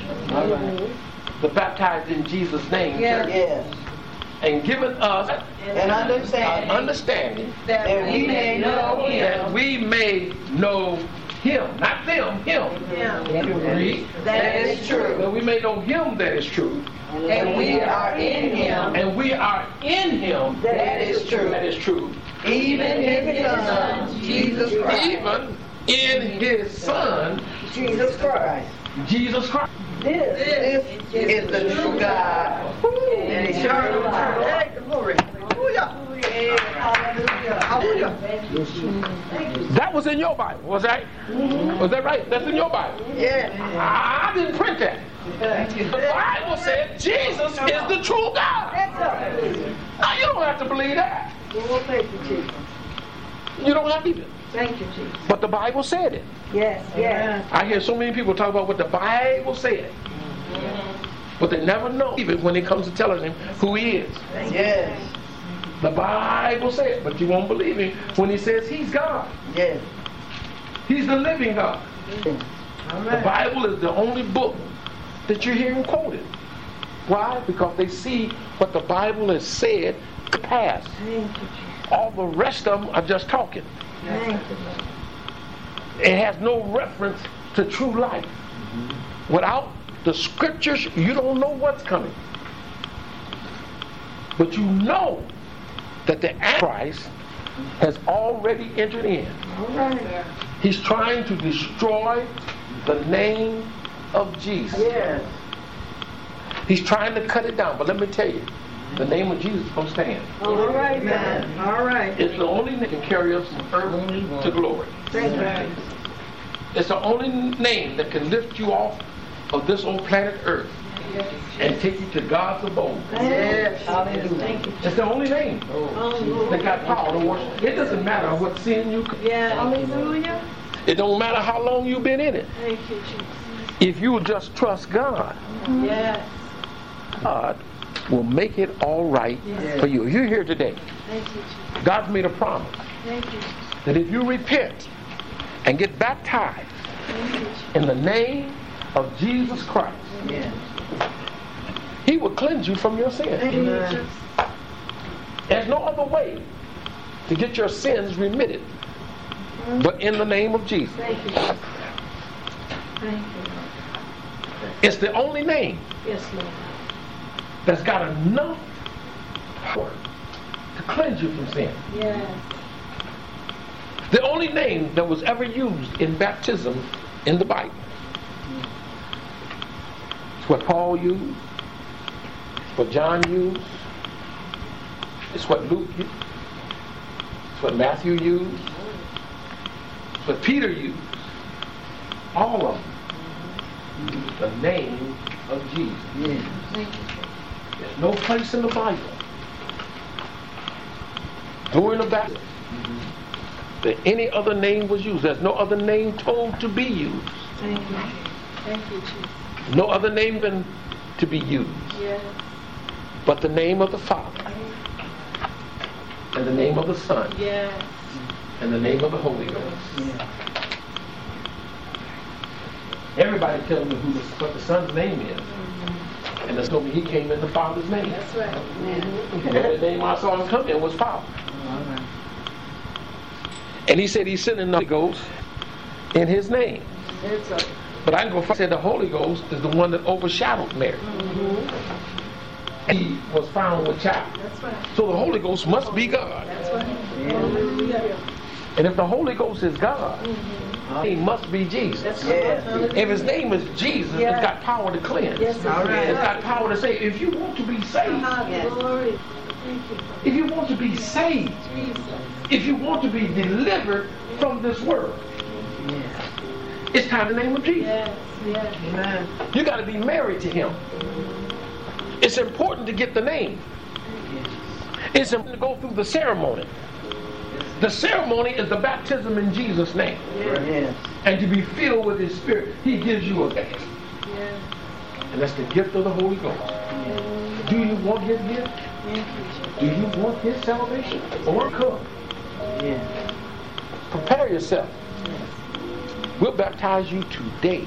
The baptized in Jesus' name Yes. Yes. And given us An an understanding understanding that we may know that we may know him. Not them, him. Him. That is true. That we may know him that is true. And we are in him And we are in him that is true. that is true. Even in his Son, Jesus Christ. Even in his son, Jesus Christ. Jesus Christ. This this is the true God. And he sure is. Hey, glory. Hallelujah. Hallelujah. Hallelujah. That was in your Bible, was that? Was that right? That's in your Bible. Yeah. I didn't print that. The Bible said Jesus is the true God. Now you don't have to believe that. You, Jesus. You don't have to even. Thank you, Jesus. But the Bible said it. Yes, yes. I hear so many people talk about what the Bible said. But they never know even when it comes to telling him who he is. Yes. The Bible says, but you won't believe him when he says he's God. Yes. He's the living God. The Bible is the only book that you're hearing quoted. Why? Because they see what the Bible has said to pass. Thank. All the rest of them are just talking. Thank you, Lord. It has no reference to true life. Mm-hmm. Without the scriptures, you don't know what's coming. But you know that the Antichrist has already entered in. He's trying to destroy the name of Jesus. Yes. He's trying to cut it down. But let me tell you, the name of Jesus is going to stand. All right, man. All right. It's the only name that can carry us from earth to glory. It's the only name that can lift you off of this old planet Earth and take you to God's abode. Yes. Hallelujah. It's the only name oh, that got power to worship. It doesn't matter what sin you. Yeah. Hallelujah. It don't matter how long you've been in it. Thank you, Jesus. If you just trust God, Yes. God will make it all right for you. You're here today. Thank you, Jesus. God's made a promise Thank you, Jesus. that if you repent and get baptized you, in the name of Jesus Christ, Yes. He will cleanse you from your sins. Thank. There's no other way to get your sins remitted but in the name of Jesus. Thank you, Thank you, It's the only name Yes, Lord. that's got enough power to cleanse you from sin. Yes. The only name that was ever used in baptism in the Bible. It's what Paul used. What John used. It's what Luke used. It's what Matthew used. It's what Peter used. All of them. use The name of Jesus. Yes. Thank you. There's no place in the Bible during the baptism that any other name was used. There's no other name told to be used. Thank you. Thank you, Jesus. No other name than to be used Yes. But the name of the Father and the name of the Son Yes. and the name of the Holy Ghost. Yes. Everybody tells me who the, what the Son's name is. Mm-hmm. And they told me he came in the Father's name. That's right. And every name I saw him come in was Father. All right. And he said he's sending the Holy Ghost in his name. It's a, But I can go first. Said the Holy Ghost is the one that overshadowed Mary. Mm-hmm. He was found with child. that's right. So the Holy Ghost must be God. That's right. And if the Holy Ghost is God, mm-hmm. he must be Jesus. That's Yes. right. If his name is Jesus, Yeah. it's got power to cleanse. Yes, it's All right. It's got power to save. If you want to be saved, Glory. Thank you. if you want to be saved, Jesus. if you want to be delivered from this world, Yes. it's time in the name of Jesus. Yes. Yes. Amen. You got to be married to him. Mm-hmm. It's important to get the name. It's important to go through the ceremony. The ceremony is the baptism in Jesus' name. Yes. And to be filled with his spirit, he gives you a gift. Yes. And that's the gift of the Holy Ghost. Do you want his gift? Do you want his salvation? Or come. Yes. Prepare yourself. We'll baptize you today.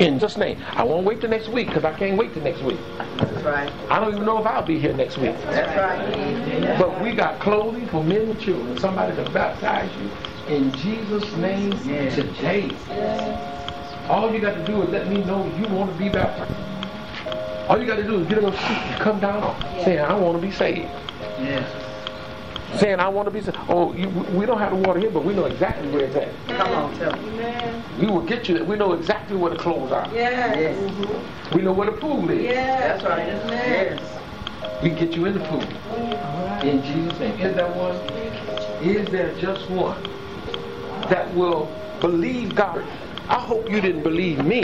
In Jesus' name. I won't wait till next week because I can't wait till next week. That's right. I don't even know if I'll be here next week. That's right. But we got clothing for men and children. Somebody to baptize you in Jesus' name Yes. today. All you got to do is let me know you want to be baptized. All you got to do is get seat and come down saying, I want to be saved. Yes. Saying, I want to be saved. Oh, you, we don't have the water here, but we know exactly where it's at. Come on, tell me. We will get you that. We know exactly where the clothes are. Yes. We know where the pool is. Yes. That's right. Yes. We can get you in the pool. In Jesus' name. Is there one? Is there just one that will believe God? I hope you didn't believe me,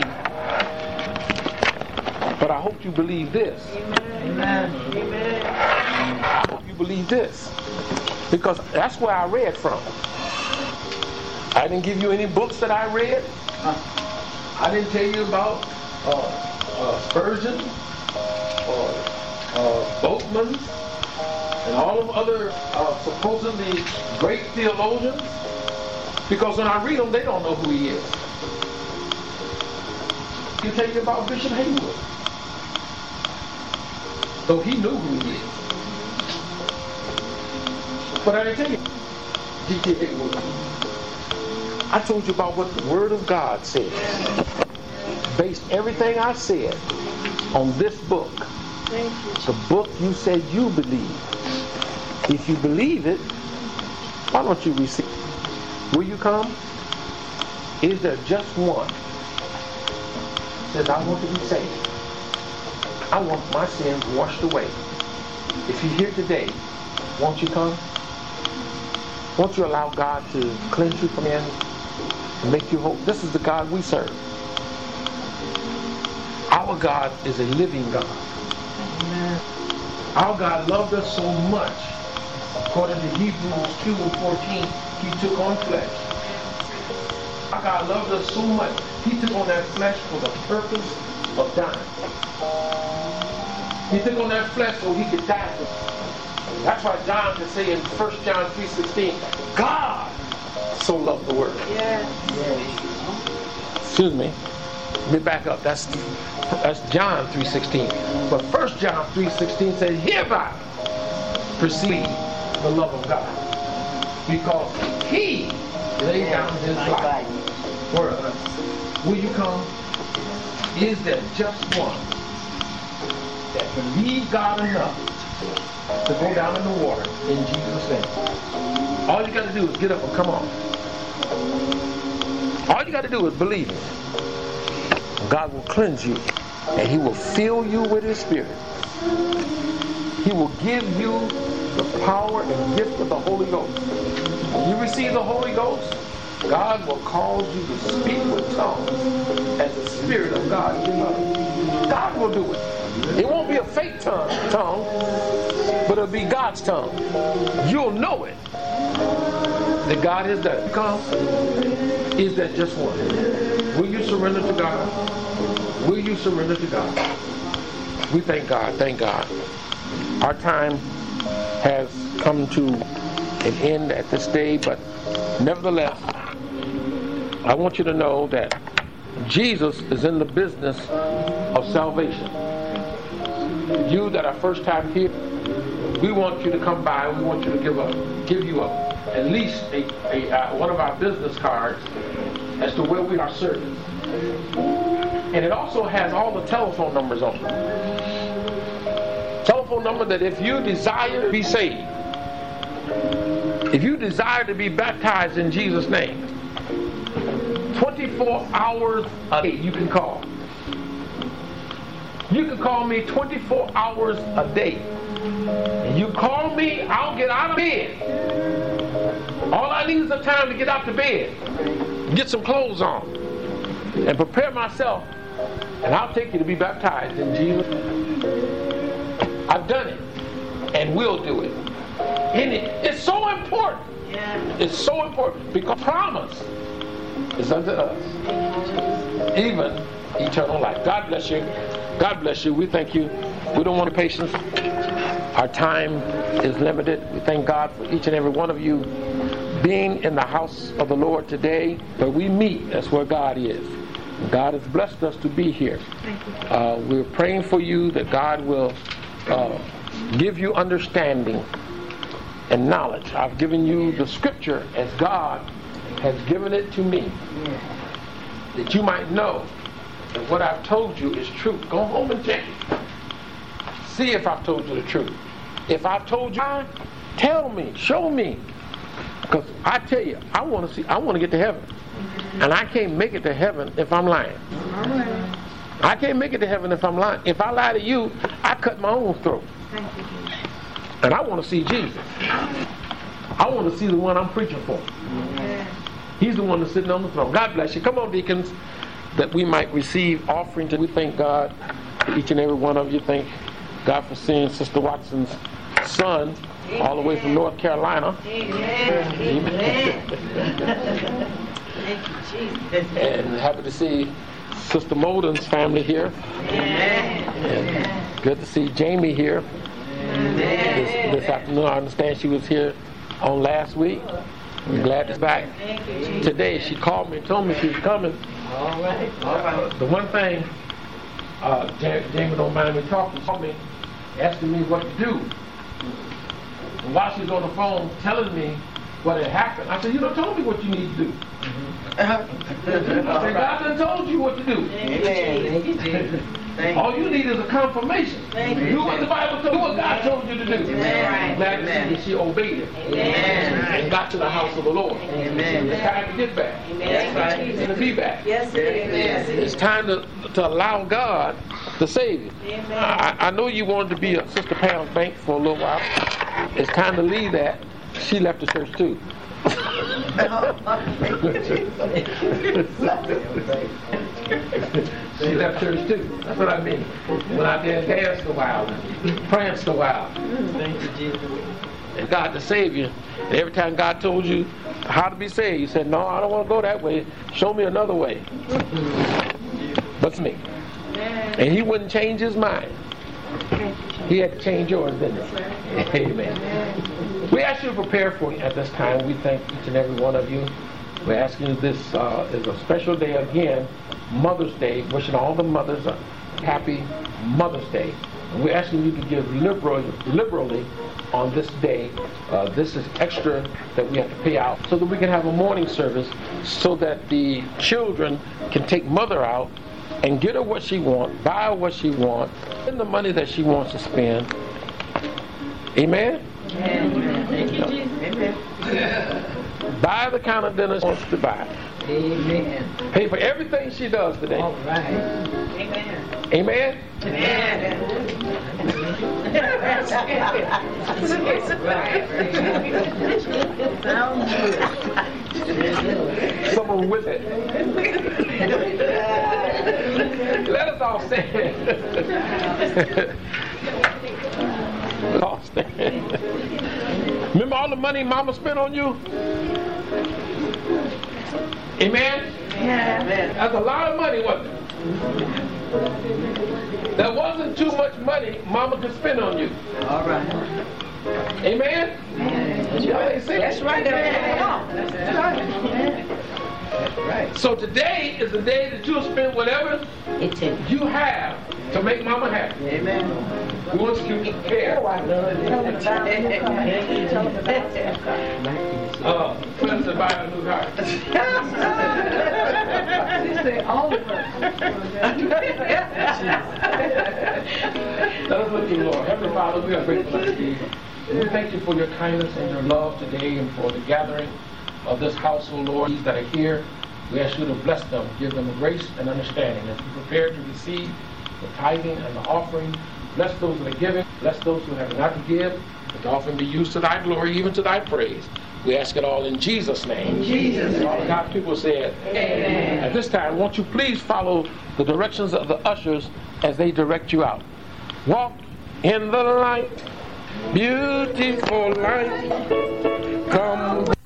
but I hope you believe this. Amen. Amen. I hope you believe this. Because that's where I read from. I didn't give you any books that I read. I didn't tell you about uh, uh, Spurgeon or uh, Boatman and all of other uh, supposedly great theologians. Because when I read them, they don't know who he is. He tell you about Bishop Haywood. So he knew who he is. But I didn't tell you. I told you about what the Word of God said. Based everything I said on this book. The book you said you believe. If you believe it, why don't you receive it? Will you come? Is there just one? Says, I want to be saved. I want my sins washed away. If you're here today, won't you come? Won't you allow God to cleanse you from sin and make you whole? This is the God we serve. Our God is a living God. Our God loved us so much. According to Hebrews 2 and 14, he took on flesh. Our God loved us so much, he took on that flesh for the purpose of dying. He took on that flesh so he could die for us. That's why John can say in 1 John 3.16, God so loved the world. Excuse me. Let me back up. That's that's John 3.16. But 1 John 3.16 says, Hereby perceive the love of God. Because he laid down his life for us. Will you come? Is there just one that believe God enough to go down in the water in Jesus' name? All you got to do is get up and come on. All you got to do is believe Him. God will cleanse you and He will fill you with His Spirit. He will give you the power and gift of the Holy Ghost. When you receive the Holy Ghost, God will cause you to speak with tongues as the Spirit of God in you. God will do it. It won't be a fake tongue, tongue, but it'll be God's tongue. You'll know it. That God has done. Come. Is that just one? Will you surrender to God? Will you surrender to God? We thank God. Thank God. Our time has come to an end at this day, but nevertheless, I want you to know that Jesus is in the business of salvation. You that are first time here, we want you to come by. We want you to give up, give you up at least a, a uh, one of our business cards as to where we are serving. And it also has all the telephone numbers on it. Telephone number that if you desire to be saved, if you desire to be baptized in Jesus' name, 24 hours a day you can call. You can call me 24 hours a day. And you call me, I'll get out of bed. All I need is the time to get out to bed, get some clothes on, and prepare myself, and I'll take you to be baptized in Jesus. I've done it, and will do it. And it, it's so important. It's so important because promise is unto us, even eternal life. God bless you. God bless you. We thank you. We don't want to patience. Our time is limited. We thank God for each and every one of you being in the house of the Lord today, where we meet. That's where God is. God has blessed us to be here. Uh, we're praying for you that God will uh, give you understanding and knowledge. I've given you the scripture as God has given it to me, that you might know that what I've told you is true. Go home and check it. See if I've told you the truth. If I've told you, Tell me, show me. Because I tell you, I want to see, I want to get to heaven. And I can't make it to heaven if I'm lying. I can't make it to heaven if I'm lying. If I lie to you, I cut my own throat. And I want to see Jesus. I want to see the one I'm preaching for. He's the one that's sitting on the throne. God bless you. Come on, deacons, that we might receive offering. We thank God for each and every one of you. Thank God for seeing Sister Watson's son all the way from North Carolina. Amen. And happy to see Sister Molden's family here. Good to see Jamie here this, this afternoon. I understand she was here on last week. I'm glad she's back today. She called me and told me she was coming. All right, all right. The one thing, uh, Ja- Jamie don't mind me talking, to me, asking me what to do. And while she's on the phone telling me what had happened, I said, you done told me what you need to do. (laughs) I said, God done told you what to do. Amen. Thank you, Jesus. Thank. All you need is a confirmation. Do what the Bible told, do what God told you to do. Amen. Glad to see she obeyed it Amen. and got to the house of the Lord. Amen. It's time to get back. That's right. And to be back. Yes, it is. It's time to, to allow God to save you. I, I know you wanted to be a Sister Pam's bank for a little while. It's time to leave that. She left the church too. (laughs) (laughs) (laughs) she left church too. That's what I mean. Went out there and danced a while, pranced a while. Thank you, Jesus. And God to save you. And every time God told you how to be saved, you said, No, I don't want to go that way. Show me another way. That's me? And he wouldn't change his mind. He had to change yours, didn't he? Amen. We ask you to prepare for you at this time. We thank each and every one of you. We're asking you this uh, is a special day again, Mother's Day, wishing all the mothers a happy Mother's Day. And we're asking you to give liberally, liberally on this day. Uh, this is extra that we have to pay out so that we can have a morning service so that the children can take mother out and get her what she wants, buy her what she wants, spend the money that she wants to spend. Amen. Amen? Amen. Buy the kind of dinner she wants to buy. Amen. Pay for everything she does today. All right. Amen? Amen. Amen. Someone with it. Let us all stand. Let's all stand. Remember all the money mama spent on you? Amen? Yeah. That's a lot of money, wasn't it? That wasn't too much money mama could spend on you. All right. Amen? That's right. That's right. That's right. So today is the day that you'll spend whatever It takes. you have to make mama happy. Amen. We want you to prepare. (laughs) Uh, put us to buy a new car. Let us look to the Lord. Heavenly Father, we are grateful unto you. We thank you for your kindness and your love today and for the gathering of this household, Lord. These that are here, we ask you to bless them, give them grace and understanding as we prepare to receive the tithing and the offering. Bless those that are giving. Bless those who have not to give. That the offering be used to thy glory, even to thy praise. We ask it all in Jesus' name. In Jesus' name. All God's people said, Amen. At this time, won't you please follow the directions of the ushers as they direct you out. Walk in the light, beautiful light. Come.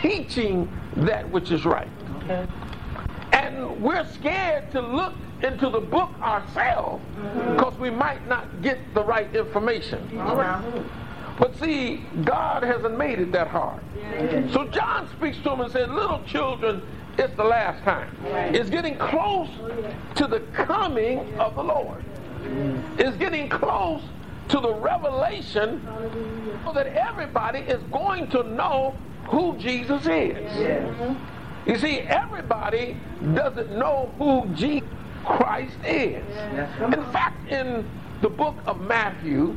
Teaching that which is right. Okay. And we're scared to look into the book ourselves mm-hmm. because we might not get the right information. Mm-hmm. But see, God hasn't made it that hard. So John speaks to him and says, Little children, it's the last time. It's getting close to the coming of the Lord. Mm-hmm. It's getting close to the revelation so that everybody is going to know who Jesus is. You see, everybody doesn't know who Jesus Christ is. In fact, in the book of Matthew,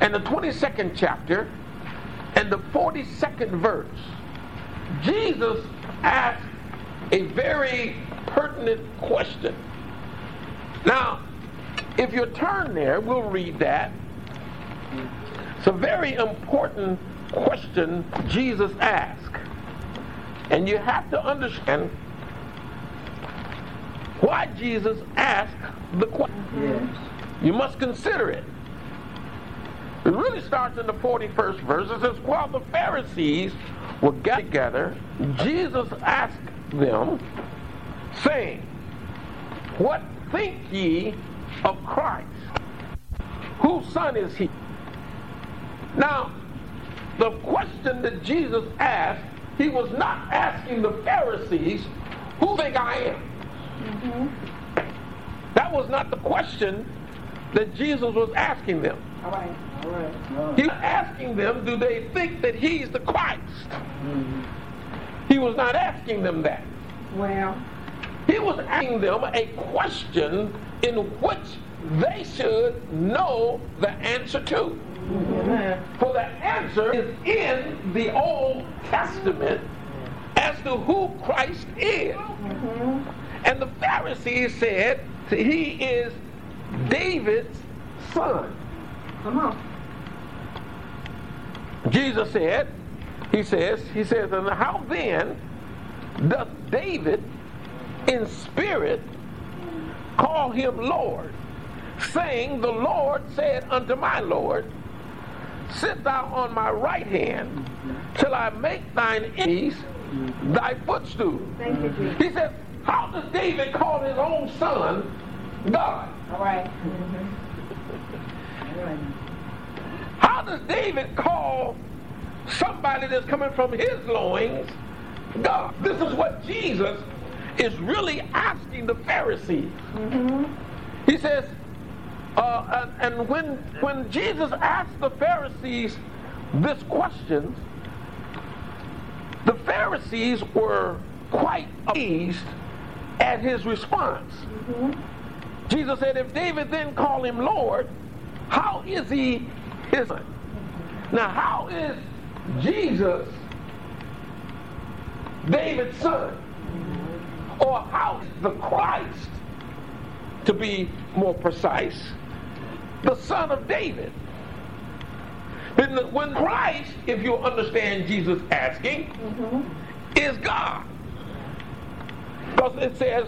and the 22nd chapter, and the 42nd verse, Jesus asked a very pertinent question. Now, if you turn there, we'll read that. It's a very important question Jesus asked. And you have to understand why Jesus asked the question. You must consider it. It really starts in the 41st verse. It says, While the Pharisees were gathered together, Jesus asked them, saying, What think ye of Christ? Whose son is he? Now, the question that Jesus asked, he was not asking the Pharisees, Who think I am? Mm-hmm. That was not the question that Jesus was asking them. all right all right He was asking them, do they think that he's the Christ? Mm-hmm. He was not asking them that. Well, He was asking them a question in which they should know the answer to. For the answer is in the Old Testament as to who Christ is. And the Pharisees said he is David's son. come on. Jesus said, he says, he says, and how then doth David in spirit call him Lord, saying, The Lord said unto my Lord, Sit thou on my right hand till I make thine enemies thy footstool. You, He says, How does David call his own son God? All right. How does David call somebody that's coming from his loins God? This is what Jesus is really asking the Pharisees. Mm-hmm. He says, uh, and, and when when Jesus asked the Pharisees this question, the Pharisees were quite amazed at his response. Jesus said, if David then call him Lord, how is he his son? Now, how is Jesus David's son? Or how is the Christ, to be more precise, the son of David? Then the- When Christ, if you understand Jesus asking, is God. Because it says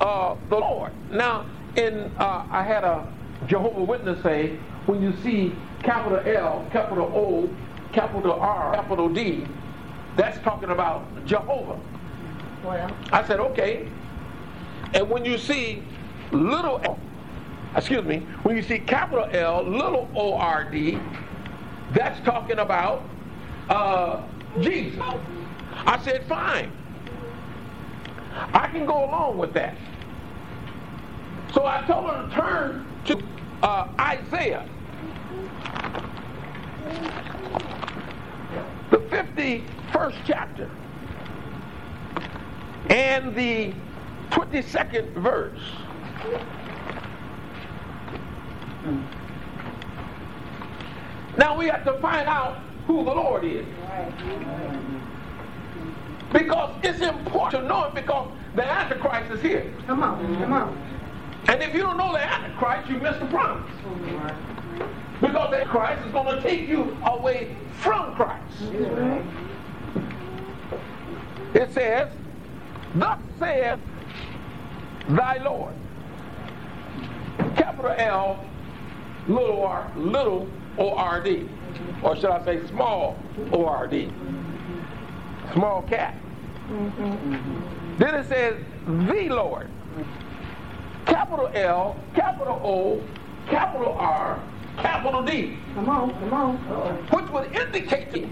uh, the Lord. Now, in uh, I had a Jehovah Witness say, when you see capital L, capital O, capital R, capital D, that's talking about Jehovah. Well, I said, okay. And when you see little l, excuse me, when you see capital L, little O R D, that's talking about uh, Jesus. I said, fine. I can go along with that. So I told her to turn to uh, Isaiah, the 51st chapter, and the 22nd verse. Mm. Now we have to find out who the Lord is. Because it's important to know it because the Antichrist is here. come on, come on. And if you don't know the Antichrist, you miss the promise. Because the Antichrist is going to take you away from Christ. It says, Thus saith thy Lord. Capital L, little r, little O R D. Or should I say small O R D. small cat. Mm-hmm. Then it says the Lord. Capital L, capital O, capital R, capital D. Come on, come on. Which would indicate to you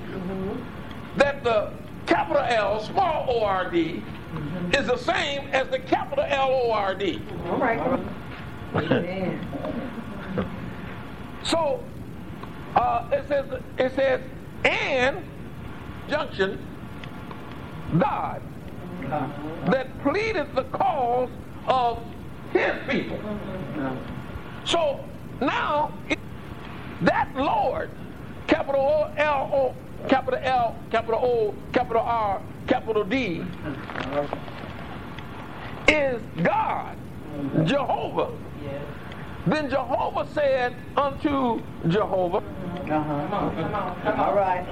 that the capital L, small O R D, mm-hmm. is the same as the capital L O R D. All right. (laughs) Amen. So uh, it says it says and junction God that pleaded the cause of his people. So now that Lord, capital O L O, capital L, capital O, capital R, capital D, is God, Jehovah. Then Jehovah said unto Jehovah, uh-huh. All right.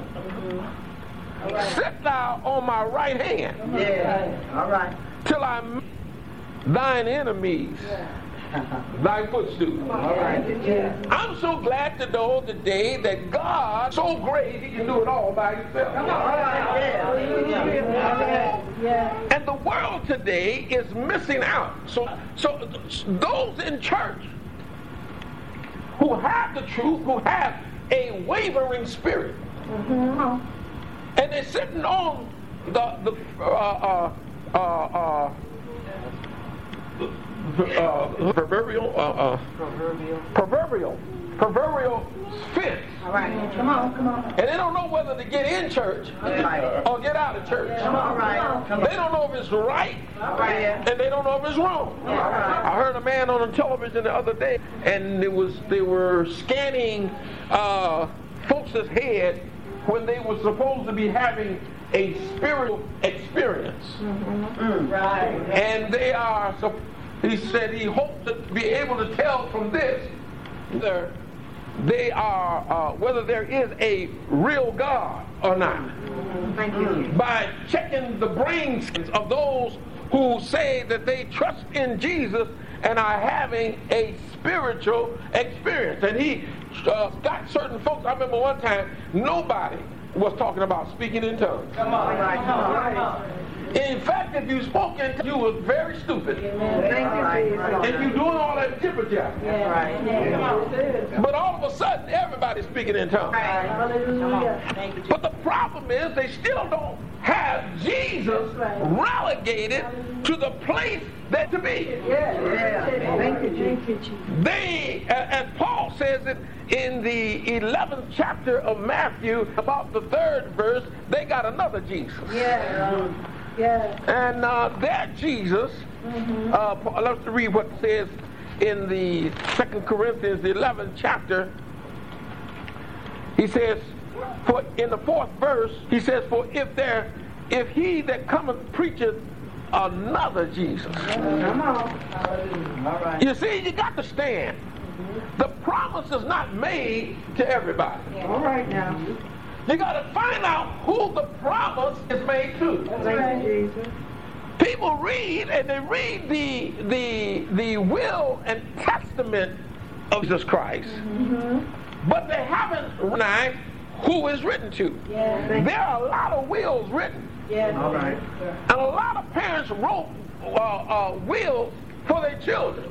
Sit thou on my right hand Yeah. All right. till I make thine enemies (laughs) thy footstool. All right. Yeah. I'm so glad to know today that God so great he can do it all by himself. All right. Yeah. Yeah. And the world today is missing out. So so those in church who have the truth, who have a wavering spirit, and they're sitting on the the uh, uh, uh, uh, uh, proverbial uh, uh, proverbial proverbial fence, All right. Come on, come on. and they don't know whether to get in church or get out of church. All right. Come They don't know if it's right on. Yeah. and they don't know if it's wrong. I heard a man on the television the other day, and it was they were scanning uh, folks' head when they were supposed to be having a spiritual experience, Right. and they are. So he said he hoped to be able to tell from this whether they are uh, whether there is a real God or not Thank you. by checking the brain scans of those who say that they trust in Jesus and are having a spiritual experience. And he uh, got certain folks. I remember one time nobody was talking about speaking in tongues. All right. All right. In fact, if you spoke in tongues, you were very stupid. Thank you, Jesus. If you doing all that jibber jabber. Right. Yeah. But all of a sudden, everybody's speaking in tongues. Hallelujah. But the problem is they still don't have Jesus relegated to the place that to be. Yeah. Thank you, Jesus. They, a- and Paul says it in the 11th chapter of Matthew, about the third verse, they got another Jesus. Yeah. Yeah. And uh, that Jesus, uh, Paul- let's read what it says in the Second Corinthians, the 11th chapter. He says, for in the fourth verse, he says, for if there, if he that cometh preacheth another Jesus. Come on. All right. You see, you got to stand. The promise is not made to everybody. All right now. You got to find out who the promise is made to. Thank you, Jesus. People read and they read the the the will and testament of Jesus Christ, but they haven't recognized who is written to. Yeah. There are a lot of wills written, Yeah. All right. and a lot of parents wrote uh, uh, wills for their children,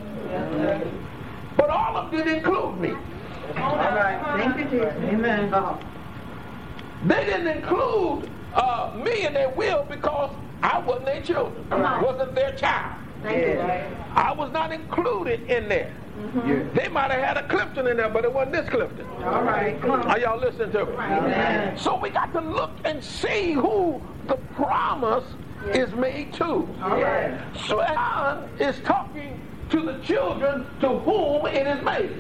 but all of them didn't include me. All right. Thank you, Jesus. Amen. They didn't include uh, me in their will because I wasn't their children, wasn't their child. Thank you. I was not included in there. Yeah. They might have had a Clifton in there, but it wasn't this Clifton. All right. Come on. Are y'all listening to me? Amen. So we got to look and see who the promise is made to. All right. So John is talking to the children to whom it is made.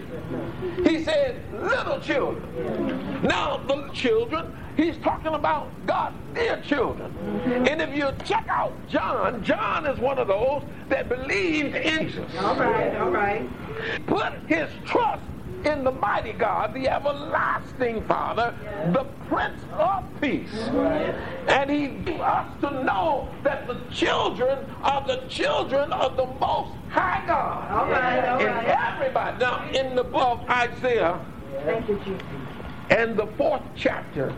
He said, little children. Now, the children, he's talking about God's dear children. And if you check out John, John is one of those that believed in Jesus. All right. All right. Put his trust in the mighty God, the everlasting Father, the Prince of Peace. And he us to know that the children are the children of the Most High God. All right. All And right. everybody, now in the book of Isaiah Thank you, Jesus. and the fourth chapter,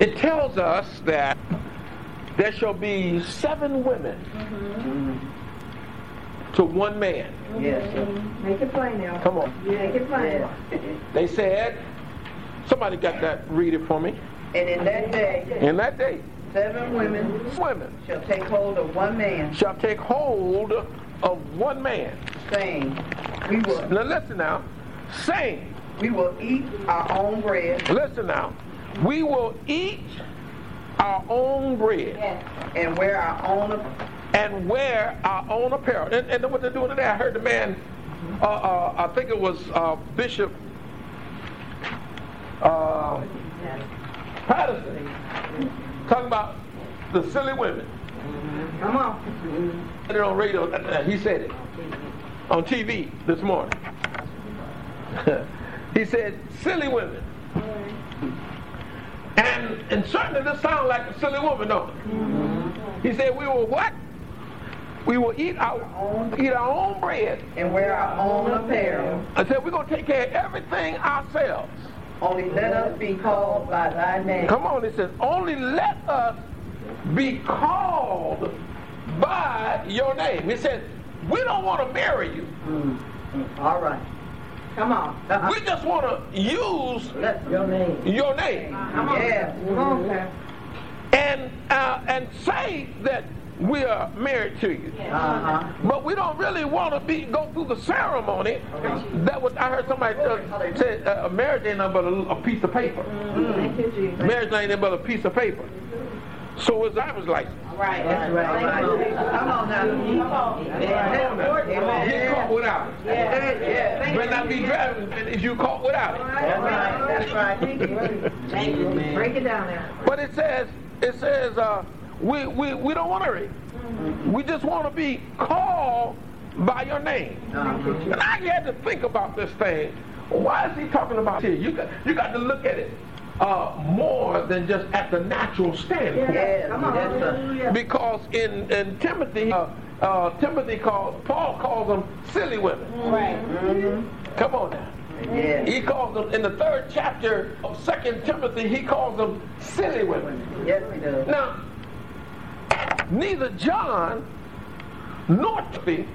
it tells us that there shall be seven women to one man. Yes. Make it plain now. Come on. Make it plain. They said, somebody got that, read it for me. And in that day, In that day, seven women women shall take hold of one man, shall take hold of one man. saying, We will, Now listen now, saying, we will eat our own bread listen now, we will eat our own bread and wear our own and wear our own apparel. And, and what they're doing today, I heard the man, uh, uh, I think it was uh, Bishop uh, Patterson, talking about the silly women. Come on. It on radio. uh, He said it on TV this morning. (laughs) he said, silly women. Mm-hmm. And, and certainly this sounds like a silly woman, don't it? Mm-hmm. He said, we will what? We will eat our own, eat our own bread. and wear our own apparel. I said, we're going to take care of everything ourselves. Only let us be called by thy name. Come on, it says, only let us be called by your name. He said, we don't want to marry you. Mm-hmm. All right. Come on. We just want to use your name. your name Come on. Yes. Come on, sir. and uh, and say that we are married to you. Uh-huh. But we don't really want to be go through the ceremony. That was I heard somebody uh, say uh, marriage ain't nothing but a, a piece of paper. Thank you, Marriage ain't nothing but a piece of paper. So it's I was like, Right. That's right. Come on now. Come on. get caught without it. Yeah, yeah. You better not be driving if you caught without it. That's right. That's right. (laughs) Thank you. man. Break it down now. But it says, it says, uh, we, we, we don't want to read. We just want to be called by your name. And I had to think about this thing. Why is he talking about here? You got, you got to look at it uh, more than just at the natural standard. Yes, Come on. yes, Because in, in Timothy, uh, uh, Timothy calls, Paul calls them silly women. Right. Come on now. He calls them, in the third chapter of Second Timothy, he calls them silly women. Yes, he does. Now, neither John nor Timothy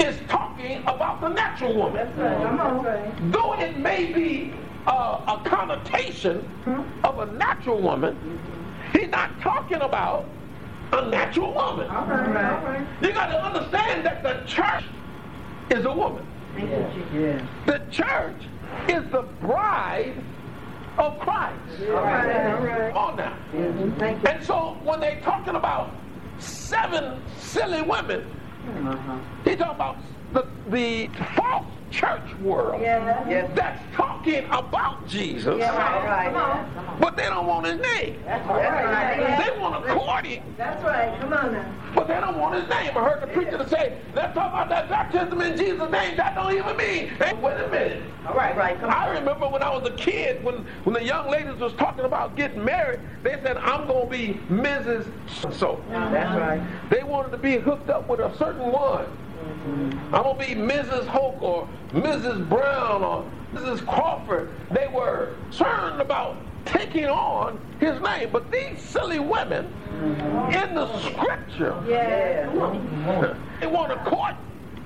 is talking about the natural woman. Come on. Though it may be uh, a connotation of a natural woman, he's not talking about a natural woman. All right. All right. You got to understand that the church is a woman. Thank you, Jesus. Yes. The church is the bride of Christ. All right. All right. Come on now. Thank you. And so when they're talking about seven silly women, Uh-huh. he's talking about the, the false church world Yeah. Yes. that's talking about Jesus, All right. Come on. but they don't want his name. That's right. They want to court him, That's right. Come on now. but they don't want his name. I heard the preacher to say, let's talk about that baptism in Jesus' name. That don't even mean. Hey, wait a minute. All right. Right. Come I on. remember when I was a kid, when, when the young ladies was talking about getting married, they said, I'm going to be Mrs. So. That's right. They wanted to be hooked up with a certain one. I'm going to be Mrs. Hope or Mrs. Brown or Mrs. Crawford. They were concerned about taking on his name. But these silly women in the scripture, yeah. they want to court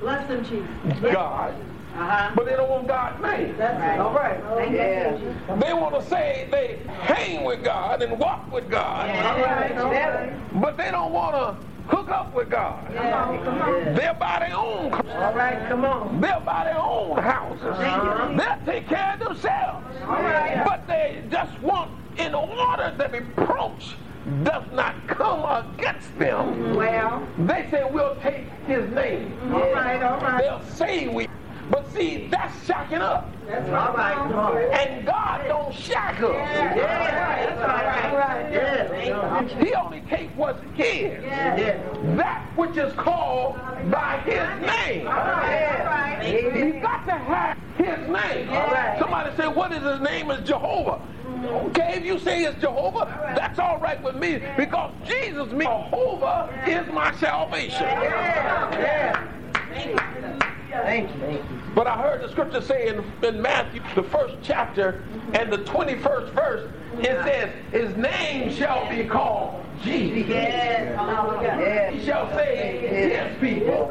Bless them, Jesus. God, Uh-huh. but they don't want God's name. That's right. All right. Thank you, Yeah. They want to say they hang with God and walk with God, All right. All right. but they don't want to hook up with God. Come on. Come on. They're by their own. All right. Come on. They're by their own houses. Uh-huh. They'll take care of themselves. All right. But they just want, in order that reproach does not come against them, Well. they say we'll take his name. All right. All right. They'll say we. But see, that's shocking up. That's All right. Come on. And God don't shock us. Yeah. That's right. All right. Yes. He only takes what's his. Yeah. Which is called by his name. All right. All right. He's got to have his name. right. Somebody say, what is his name? Is Jehovah. Okay, if you say it's Jehovah, that's all right with me because Jesus means Jehovah is my salvation. Yeah. Thank you. Thank you. But I heard the scripture say in, in Matthew, the first chapter and the 21st verse, it says, His name shall be called Jesus. Yes. He shall save his people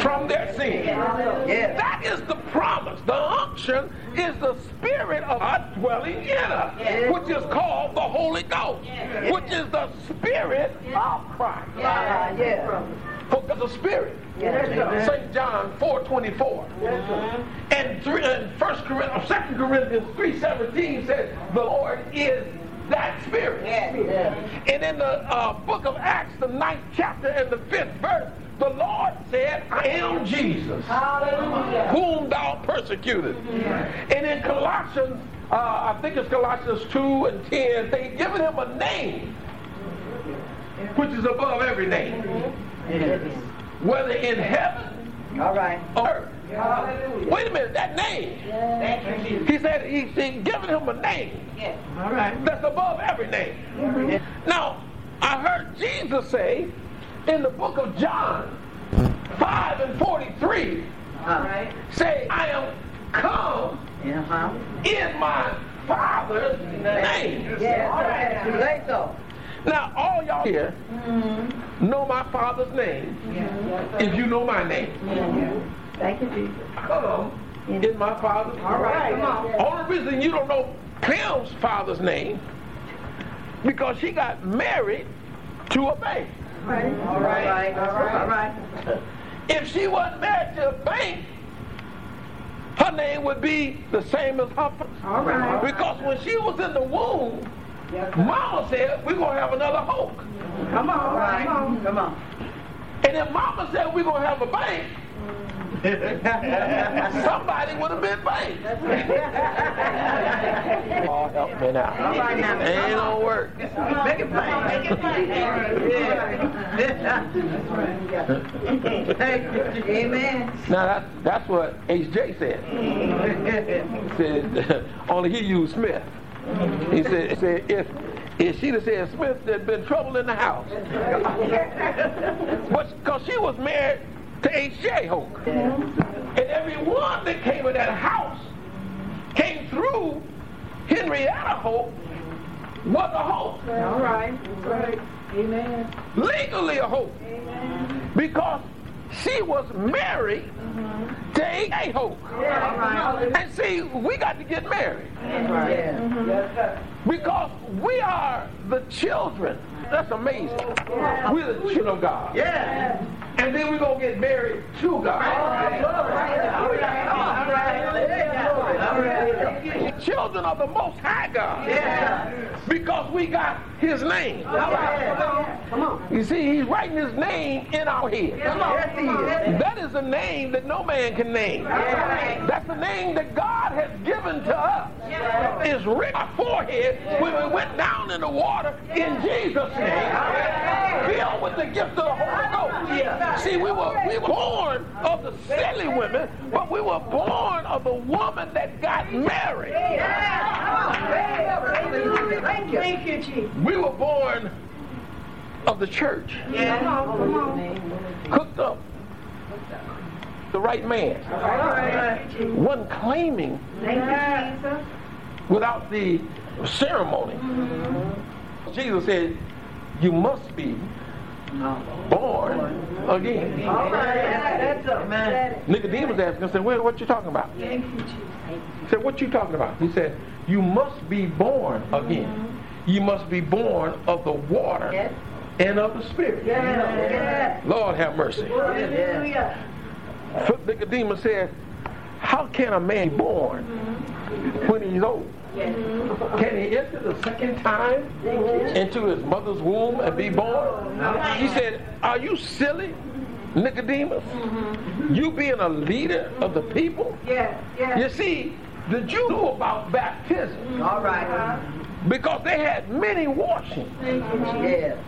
from their sins. Yes. That is the promise. The unction is the spirit of God dwelling in us, which is called the Holy Ghost, which is the spirit of Christ. Yes. For the spirit. St. John 4.24. And, three, and 1 Corinthians, 2 Corinthians 3.17 says, the Lord is that spirit. And in the uh, book of Acts, the ninth chapter and the fifth verse, the Lord said, I am Jesus, whom thou persecuted. And in Colossians, uh, I think it's Colossians 2 and 10, they given him a name, which is above every name, whether in heaven All right. or earth. Wait a minute, that name. He said he's he given him a name All right. that's above every name. Now, I heard Jesus say in the book of John 5 and 43, Uh, say, I am come uh-huh. in my Father's name. Yes. Too late. Now, all y'all here know my Father's name if you know my name. Thank you, Jesus. Come on. in my Father's name. All right. Come on. Only reason you don't know Pam's father's name because she got married to a bank. All right. All right. All right. If she wasn't married to a bank, her name would be the same as her. All right. Because when she was in the womb, Mama said, we're going to have another Hulk. Come on. All right. Come on. Come on. And if Mama said we're going to have a bank, mm. (laughs) somebody would have been bank. Oh, help me now. All right now. Ain't gonna work. Make it plain. Make it plain. Amen. Now that's that's what H.J. said. He (laughs) said (laughs) only he used Smith. He said, said if if she'd have said Smith, there'd been trouble in the house. But because she was married to H.J. Hope, and everyone that came in that house came through Henrietta Hope was a Hope, All right. Right. Amen. legally a Hope, because she was married mm-hmm. to H.J. Hope. All right. And see, we got to get married Yeah. Mm-hmm. because we are the children. That's amazing. We're the children of God. Yeah. And then we're going to get married to God. Right. Children of the Most High God. Yeah. Because we got His name. Oh, All right. Come on. You see, He's writing His name in our head. Yes, he is. That is a name that no man can name. Yeah. That's the name that God has given to us. Written on our forehead when we went down in the water in Jesus' name, filled with the gift of the Holy Ghost. See, we were, we were born of the silly women, but we were born of the woman that got married. Thank you. Chief. We were born of the church, Come on, come on. cooked up the right man, one claiming Thank you, Jesus. Without the ceremony. Jesus said, You must be born again. All right. That's up, man. Nicodemus asked him, said, well, what you talking about? Thank you, Jesus. He said, What you talking about? He said, You must be born again. Mm-hmm. You must be born of the water and of the spirit. Lord have mercy. Nicodemus said, How can a man be born mm-hmm. when he's old? Can he enter the second time into his mother's womb and be born? He said, Are you silly, Nicodemus? You being a leader of the people? Yes, yes. You see, the Jews knew about baptism All right. because they had many washings. Yes.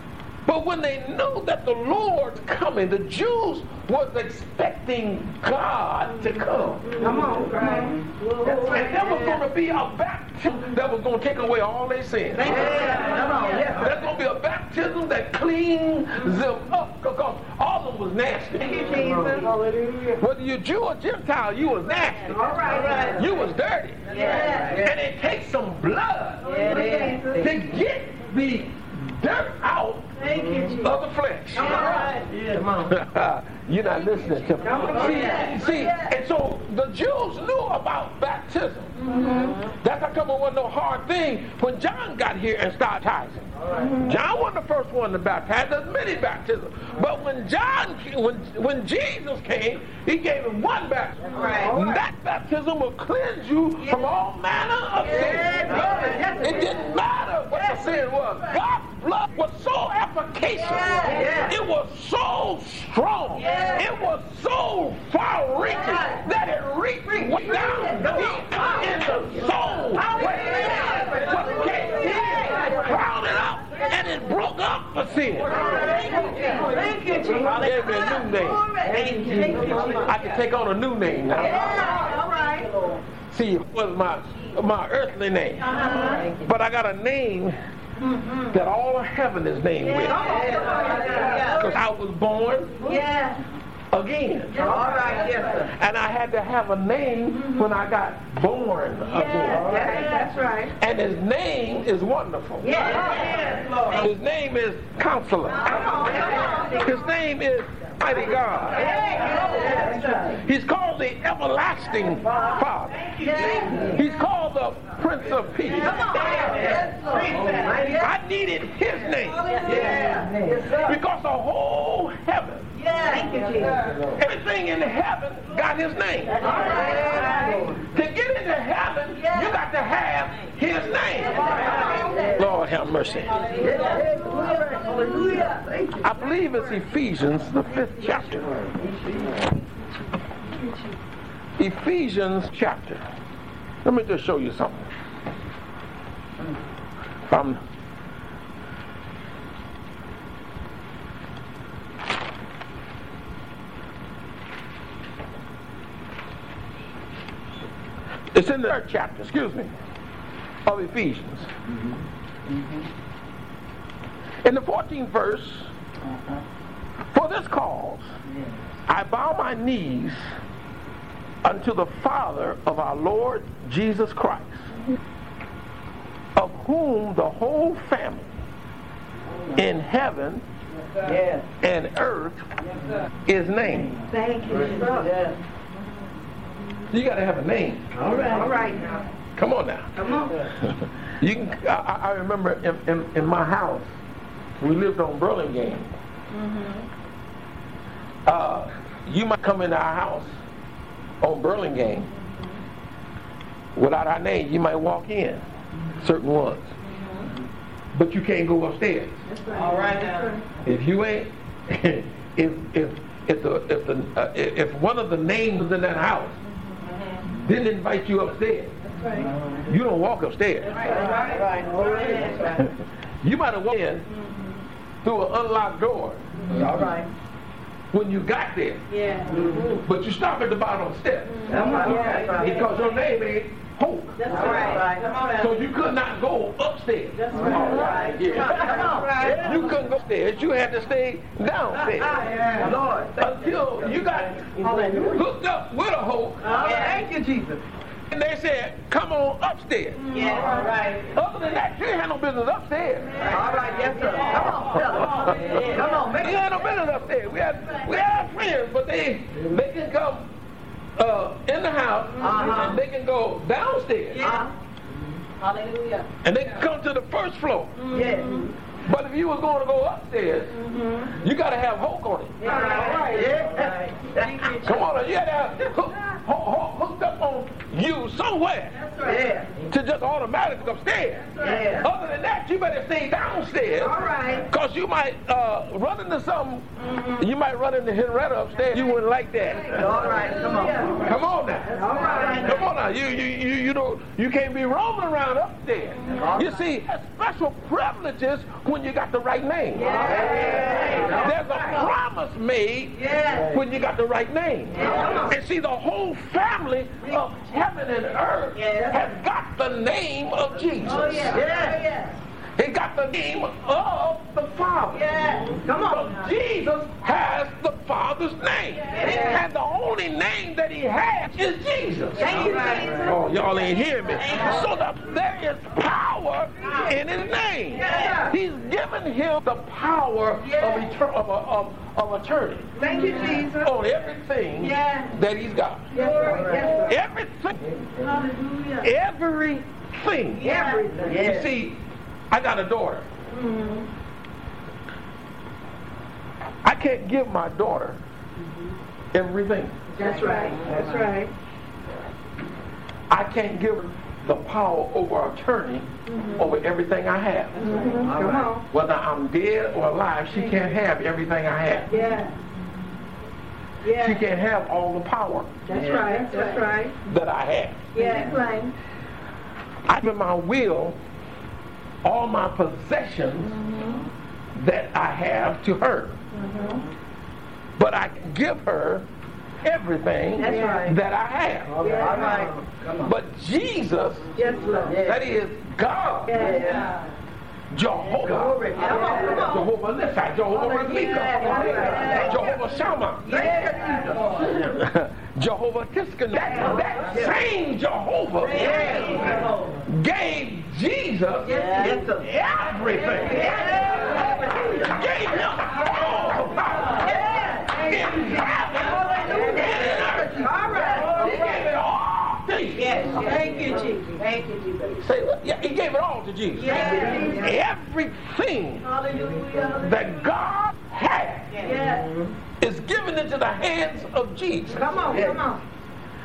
But when they knew that the Lord's coming, the Jews was expecting God to come. Come on. Right. And there was going to be a baptism that was going to take away all their sins. Yeah. Come on. Yes. There's going to be a baptism that cleans them up because all of Rome was nasty. Thank you, Jesus. Hallelujah. Whether you're Jew or Gentile, you was nasty. All right. You was dirty. Yeah. And it takes some blood Yeah. to get the dirt out Thank you, Jesus. of the flesh. All right. Come on. (laughs) You're not listening to me. See, see, and so the Jews knew about baptism. Mm-hmm. That's how come it wasn't no hard thing when John got here and started baptizing. Mm-hmm. John wasn't the first one to baptize. There's many baptisms. But when John, when, when Jesus came, he gave him one baptism. Right. That baptism will cleanse you from all manner of Yeah, sin. It didn't matter what the sin was. God's blood was so efficacious. Yeah. It was so strong. Yeah. It was so far-reaching that it reached way down deep in the soul. Came crowded up and it broke up the sin. Thank you, Jesus. Gave me a new name. Thank you. I can take on a new name now. All right. See, it was my my earthly name, uh-huh. but I got a name that all of heaven is named with. Because I was born Yeah. Again. All right, yes, sir. And I had to have a name when I got born Yeah, again. that's right. And his name is wonderful. Yes, Lord. His name is Counselor. His name is Mighty God. Yes, He's called the Everlasting Father. Yes. He's called the Prince of Peace. Yes, I needed his name because the whole heaven, Thank you, Jesus. everything in heaven got his name. To get into heaven, you got to have his name. Lord have mercy. Hallelujah. I believe it's Ephesians, the fifth chapter. Ephesians chapter. Let me just show you something. From It's in the third chapter, excuse me, of Ephesians. Mm-hmm. In the 14th verse, uh-huh. for this cause I bow my knees unto the Father of our Lord Jesus Christ, mm-hmm. of whom the whole family in heaven Yes. and earth is named. Thank you, Jesus. You got to have a name. All right. All right now. Come on now. Come on. (laughs) You can. I, I I remember in, in, in my house, we lived on Burlingame. Mm-hmm. Uh, you might come into our house on Burlingame without our name. You might walk in, certain ones, but you can't go upstairs. All right now. If you ain't, (laughs) if if if the if the uh, if one of the names is in that house didn't invite you upstairs, you don't walk upstairs. Right, right. Right. (laughs) You might have walked in through an unlocked door All right. When you got there, Yeah. Mm-hmm. but you stop at the bottom step mm-hmm. right. because your name ain't Hope. That's right. Come on So you could not go upstairs. That's right. Yeah. Come on. You couldn't go upstairs. You had to stay downstairs (laughs) Lord. until you got hooked up with a Hope, Thank you, Jesus. And they said, "Come on upstairs." Yeah. All right. Other than that, you ain't had no business upstairs. All right. Yes, sir. Come on. (laughs) Come on. Come on. Make We had no business upstairs. We had we had friends, but they they can come uh, in the house Uh-huh. and they can go downstairs Yeah. Hallelujah. and they can come to the first floor. Yeah. But if you was going to go upstairs, you got to have hook on it. All right. Yeah. (laughs) Come on, you got to have hook, hook, hook, hooked up on you somewhere Yeah. to just automatically go upstairs. Yeah. Other than that, you better stay downstairs. All right. Cause you might uh, run into something, you might run into Henrietta upstairs. You wouldn't like that. All right. Come on. Come on now. All right. Come on now. You you you you don't you can't be roaming around upstairs. You see, special privileges when you got the right name. There's a promise made when you got the right name. And see, the whole family of heaven and earth Yeah. has got the name of Jesus. Oh, yeah. It got the name of the Father. Yes. Come on. But Jesus has the Father's name. And the only name that he has is Jesus. Thank you, Jesus. Oh, y'all ain't hearing me. So that there is power in his name. Yeah. He's given him the power of, Yeah. etern- of, of, of attorney Thank you, Jesus. on everything Yeah. that he's got. Yes. Everything. Hallelujah. Everything. Everything. You see, I got a daughter. Mhm. I can't give my daughter mm-hmm. everything. That's right. That's right. I can't give her the power over attorney mm-hmm. over everything I have. Mm-hmm. Come on. Whether I'm dead or alive, she can't have everything I have. Yeah. Yeah. She can't have all the power That's right. That's right. that I have. Yeah. Right. I give my will, all my possessions that I have to her. But I give her everything That's right. that I have. Yeah. All right. But Jesus, Yes, Lord. that is God, Yeah. Jehovah, Come on. Come on. Jehovah Nissi, Jehovah Yeah. Ramika, Jehovah Shammah, Yeah. Jehovah Tsidkenu. That, that same Jehovah gave Jesus Yes, sir. everything. Gave him all the power in heaven and in earth. All right. He gave it all to you. Yes. Thank you, Jesus. Thank you, Jesus. Say, yeah, he gave it all to Jesus. Yes. Everything Hallelujah. that God has Yes. is given into the hands of Jesus. Come on. Come on.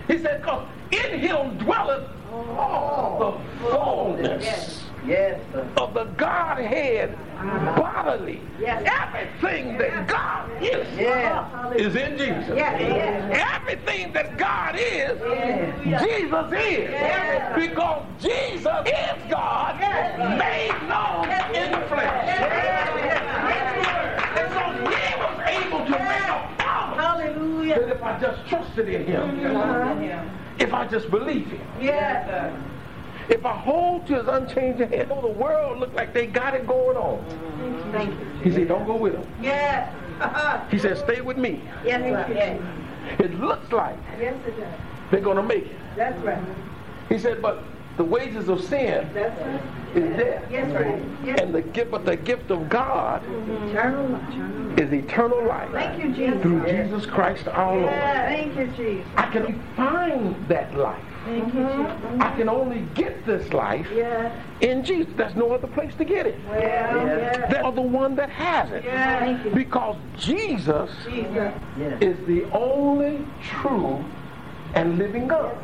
He said, because in him dwelleth all the fullness Yes, of the Godhead bodily. Yes. Everything that God is Yes. is in Jesus. Yes. Everything that God is. Jesus is. Yes. Because Jesus is God made known in the flesh. And so he was able to make a promise that if I just trusted in him, if I just believe him, Yes. If I hold to his unchanging hand, oh, the world look like they got it going on. Thank you. He said, don't go with them. Yes. He said, stay with me. Yes. Yes. It looks like Yes, it does. they're going to make it. That's right. He said, but the wages of sin That's right. is death. Yes, right. Yes. And the gift, but the gift of God mm-hmm. Eternal life. is eternal life Thank you, Jesus. through Jesus Christ our Lord. Thank you, Jesus. I can find that life. Thank you, mm-hmm. Jesus. I can only get this life Yeah. in Jesus. There's no other place to get it. Well, yeah. They're the one that has it. Yeah. Because Jesus Jesus. is the only true and living God.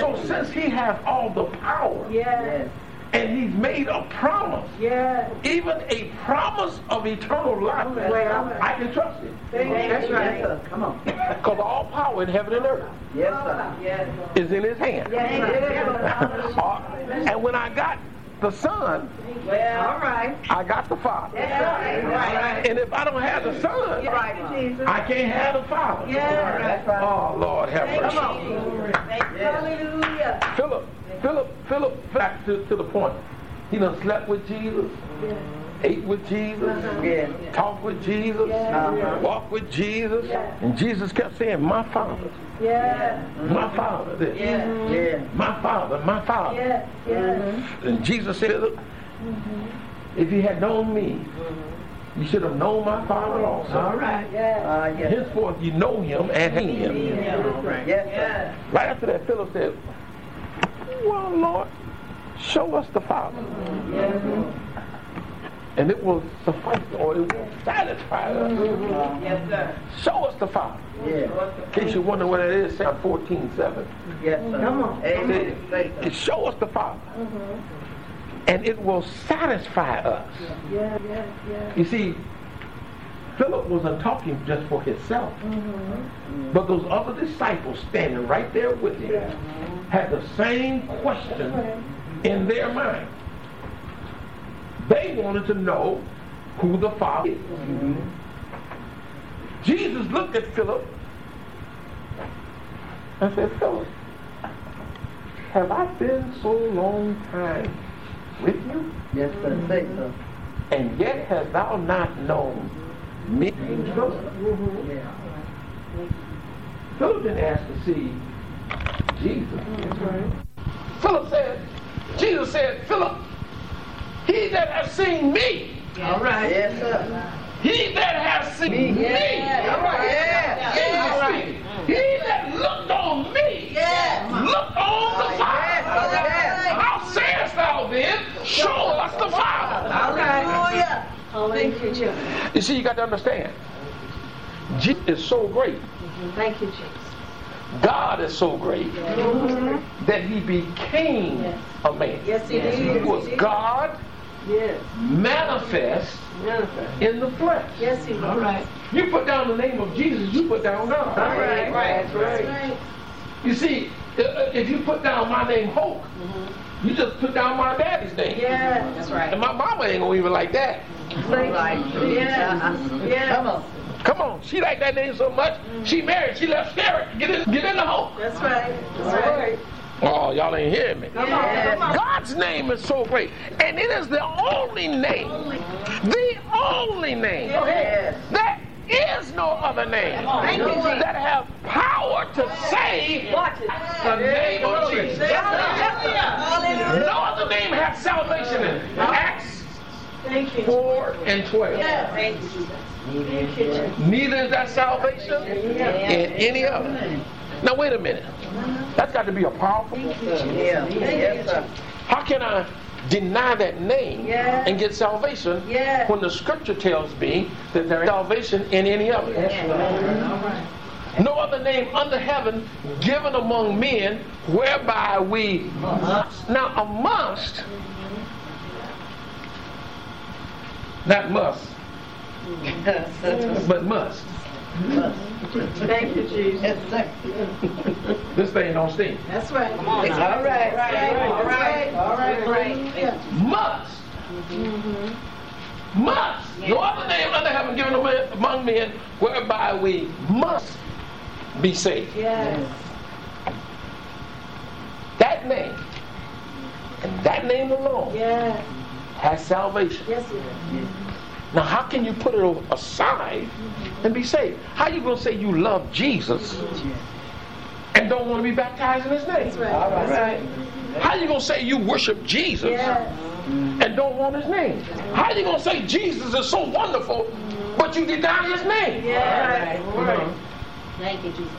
So since he has all the power Yes. And he's made a promise, Yes. even a promise of eternal life, Well, I can trust it. That's right. Come on. (laughs) Because all power in heaven and earth Yes, sir. Is in his hand. Yes. Uh, (laughs) and when I got the Son, Well, all right. I got the Father. Right. Right. And if I don't have the Son, I can't have the Father. Yeah. Oh, Lord, have Come mercy. on. Hallelujah. Philip, Philip, Philip, back to, to the point. He done slept with Jesus, ate with Jesus, Yeah. talked with Jesus, walked with Jesus. And Jesus kept saying, my Father, Yeah. my Father, this. Yeah. My Father, my Father. Yes. Yes. Mm-hmm. And Jesus said, look, mm-hmm. if you had known me, mm-hmm. you should have known my Father also. All right. Yeah. yes. Henceforth, you know him and hate him. Yes, sir. Right after that, Philip said, Well, Lord, show us the Father. And it will suffice, or it will satisfy us. Yes, sir. Show us the Father. Yeah. In case you wonder what it is, Psalm 14 7. Yes, sir. Come on. Amen. It, show us the Father. Mm-hmm. And it will satisfy us. Yeah, yeah, yeah. You see, Philip wasn't talking just for himself. Mm-hmm. But those other disciples standing right there with him had the same question mm-hmm. in their mind. They wanted to know who the Father is. Mm-hmm. Jesus looked at Philip and said, Philip, have I been so long time with you? Yes, sir. Say so. And yet hast thou not known me. Yeah. Philip didn't ask to see Jesus. Philip said, Jesus said, Philip, he that has seen me, All right. Yes, sir. he that has seen me, Yeah. All right. Yeah. Yeah. speaking. He that looked on me, Yes. looked on the Father. Yes. How sayest thou then, show us the Father? All right. Hallelujah. Thank you, Jesus. You see, you got to understand. Jesus is so great. Thank you, Jesus. God is so great mm-hmm. that he became Yes. a man. Yes, he did. He was God Yes. manifest Manifest. in the flesh. Yes, he was. All right. You put down the name of Jesus, you put down God. All right. That's right. You see, i- i- if you put down my name Hope, mm-hmm. you just put down my daddy's name. Yeah. That's right. And my mama ain't gonna even like that. All right. Yeah. Yeah. Come on. Come on, she liked that name so much. She married, she left Sarah. Get in, get in the Hope. That's right. That's right. Oh, y'all ain't hearing me. Come on. Come on. God's name is so great, and it is the only name, the only name. There is no other name Thank you, Jesus. that have power to save the name of Jesus. No other name has salvation in it. Acts 4 and 12. Thank you, Jesus. Thank you, Jesus. Neither is that salvation in any other. Now, wait a minute. That's got to be a powerful. Yeah. Yes. How can I deny that name Yeah. and get salvation Yeah. when the scripture tells me that there is salvation in any other? No other name under heaven given among men whereby we must. Now, a must, not must, but must. Thank you, Jesus. Yes, sir. This thing don't stink. That's right. Come on. All right. All right. All right. Right. Must. Mm-hmm. Must. No other name under heaven given among men whereby we must be saved. Yes. That name, and that name alone, Yes. has salvation. Yes, it is. Now, how can you put it aside and be saved? How you going to say you love Jesus and don't want to be baptized in his name? That's right. All That's right. How you going to say you worship Jesus Yes. and don't want his name? How are you going to say Jesus is so wonderful, but you deny his name? Yes. Thank you, Jesus.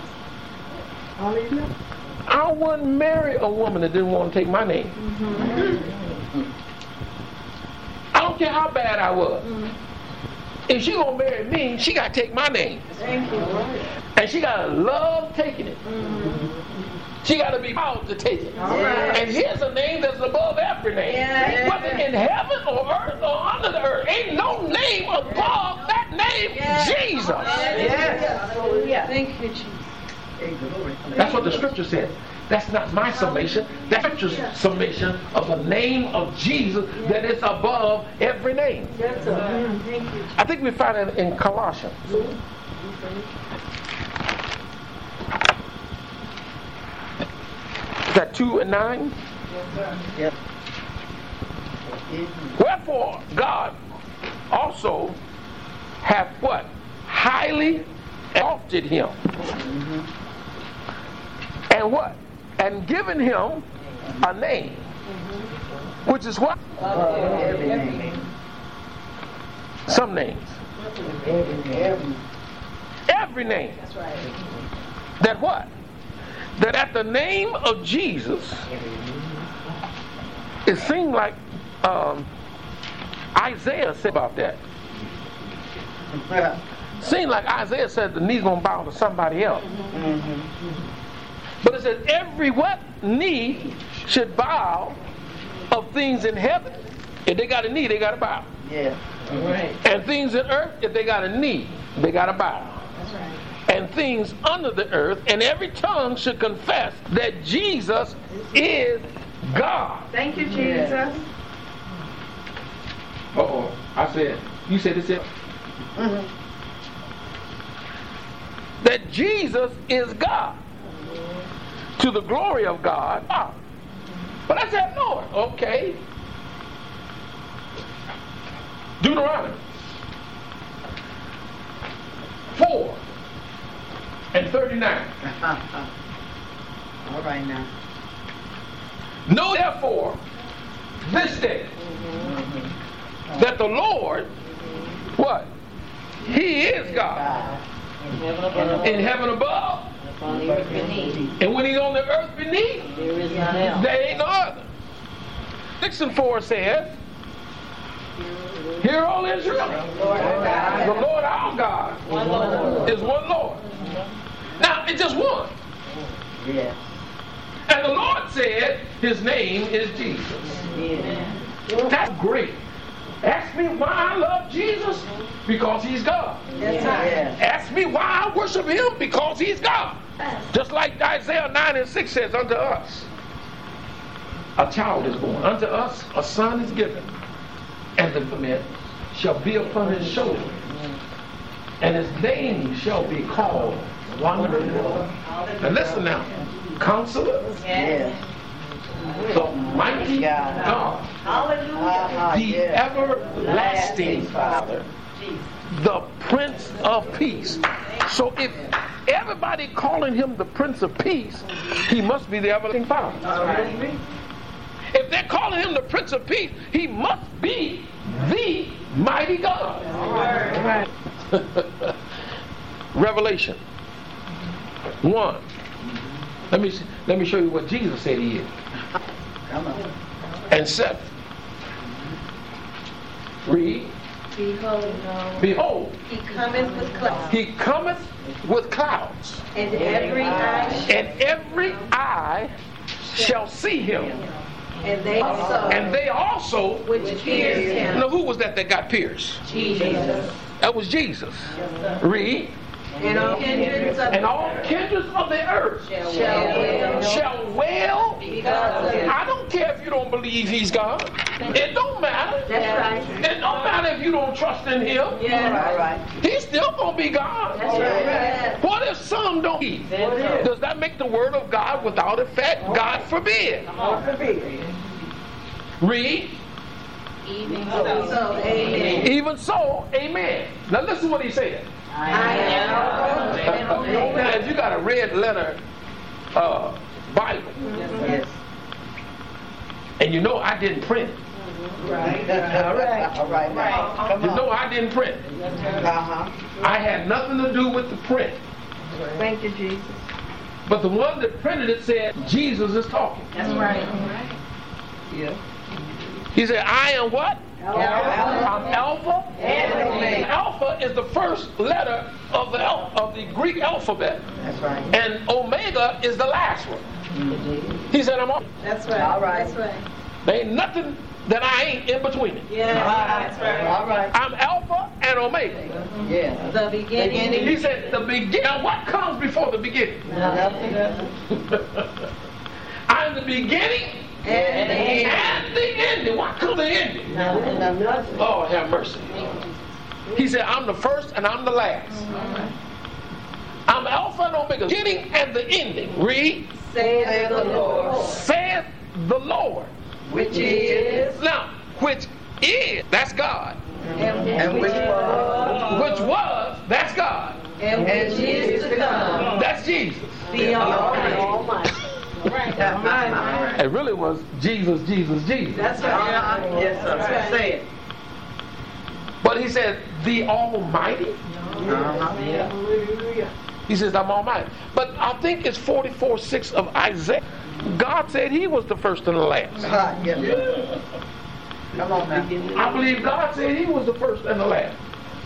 Hallelujah. I wouldn't marry a woman that didn't want to take my name. Mm-hmm. I don't care how bad I was. If she gonna marry me, she gotta take my name, Thank you. and she gotta love taking it. She gotta be proud to take it. All right. And here's a name that's above every name, Yeah. whether in heaven or earth or under the earth. Ain't no name above that name, Yeah. Jesus. Yes. Hallelujah. Thank you, Jesus. Hey. That's what the scripture says. That's not my summation. That's scripture's summation of the name of Jesus that is above every name. Yes. Thank you. I think we find it in Colossians. Is that 2 and 9? Yep. Wherefore God also hath what? Highly exalted him. Mm-hmm. And what? And given him a name. Which is what? Some names. Every. Name. That what? That at the name of Jesus, it seemed like um, Isaiah said about that. Seemed like Isaiah said the knee's gonna bow to somebody else. But it says every what knee should bow of things in heaven. If they got a knee, they got to bow. Yeah. Right. And things in earth, if they got a knee, they got to bow. That's right. And things under the earth, and every tongue should confess that Jesus is God. Thank you, Jesus. Uh oh. I said, you said this. That Jesus is God. To the glory of God. Ah. But I said, Lord, okay. Deuteronomy 4 and 39. (laughs) All right now. Know therefore this day that the Lord, what? He is God. In heaven In heaven above, upon the earth beneath, and when he's on the earth beneath, there is none else. there ain't no other. Six and four says, Hear all Israel. The Lord our God One Lord. is one Lord. Now, it's just one. Yes. And the Lord said, His name is Jesus. Yes. That's great. Ask me why I love Jesus? Because he's God. Yes. Ask me why I worship him? Because he's God. Just like Isaiah 9 and 6 says, Unto us a child is born, unto us a son is given, and the government shall be upon his shoulder, and his name shall be called Wonderful. Now listen now, Counselor, Yes. the mighty God, Uh-huh, the everlasting Father, the Prince of Peace. So if everybody calling him the Prince of Peace, he must be the everlasting Father. If they're calling him the Prince of Peace, he must be the mighty God. (laughs) Revelation 1. Let me let me show you what Jesus said he is. And 7. Read. Behold, Behold, he cometh with clouds, he cometh with clouds, and every eye, and every eye shall see him. and they also, And they also, which pierced him, now who was that that got pierced? Jesus, That was Jesus. Read. and all kindreds of And all kindreds of the earth shall wail shall wail. because of him. I don't care if you don't believe he's God. It don't matter. That's right. It don't matter if you don't trust in him. Yeah, All right. He's still gonna be God. that's right. What if some don't eat? Does that make the word of God without effect? God forbid. God forbid. Read. Even So, amen. Even so, amen. Now listen what he said. I am and Now, if you got a red letter uh, Bible, Yes. And you know I didn't print it. All right. All right now. Come You on. know I didn't print. Uh-huh. I had nothing to do with the print. Thank you, Jesus. But the one that printed it said, Jesus is talking. That's right. Yeah. He said, I am what? Alpha. I'm Alpha. And Alpha is the first letter of the of the Greek alphabet, That's right. and Omega is the last one. He said, I'm on. That's right. All right. That's right. There ain't nothing that I ain't in between it. Yeah, that's right. All right. I'm Alpha and Omega. Yeah. The beginning. He said, the beginning. Now, what comes before the beginning? Nothing. I'm the beginning And the end. and the ending. What comes the ending? Nothing. Nothing. Lord have mercy. He said, I'm the first and I'm the last. I'm Alpha and Omega, beginning and the ending. Read, Saith the Lord, saith the Lord. which is, Now, which is, that's God. and And which was. Which was, that's God. and which is to come, That's Jesus. the Almighty. It really was Jesus, Jesus, Jesus. That's right. Yes, sir. That's right. Say it. But he said, the Almighty. Uh-huh. He says, I'm Almighty. But I think it's 44 6 of Isaiah. God said he was the first and the last. Ah, yes. Come on now. I believe God said he was the first and the last.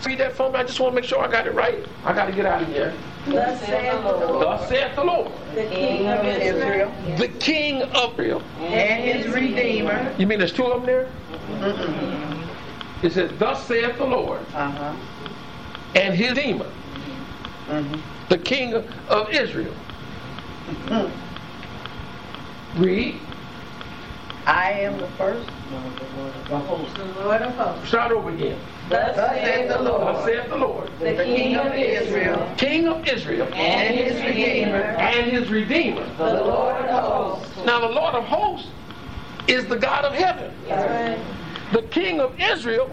Read that for me. I just want to make sure I got it right. I got to get out of here. Thus saith the Lord, Thus saith the Lord, the King of Israel, Israel. the King of Israel. And his Redeemer. You mean there's two of them there? Mm-mm. It says, Thus saith the Lord, Uh-huh. and his Redeemer, Mm-hmm. The King of Israel. Read. I am the first. the Lord of hosts. Start over again. Thus saith the Lord, Thus Lord, saith the Lord, the King of Israel, King of Israel, And his Redeemer. and his Redeemer. the Lord of hosts. Now, the Lord of hosts is the God of heaven. That's right. The King of Israel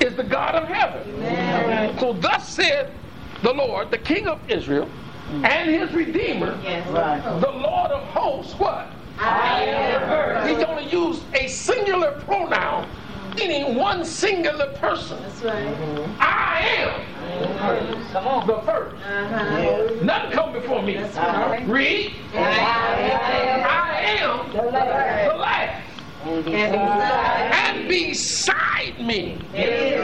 is the God of heaven. So thus said the Lord, the King of Israel, and his Redeemer, the Lord of hosts, what? I am. He's going to use a singular pronoun, meaning one singular person. That's right. I am Come on. the first. Uh-huh. Nothing come before me. right. Read. I I am am the last. And beside And beside me, there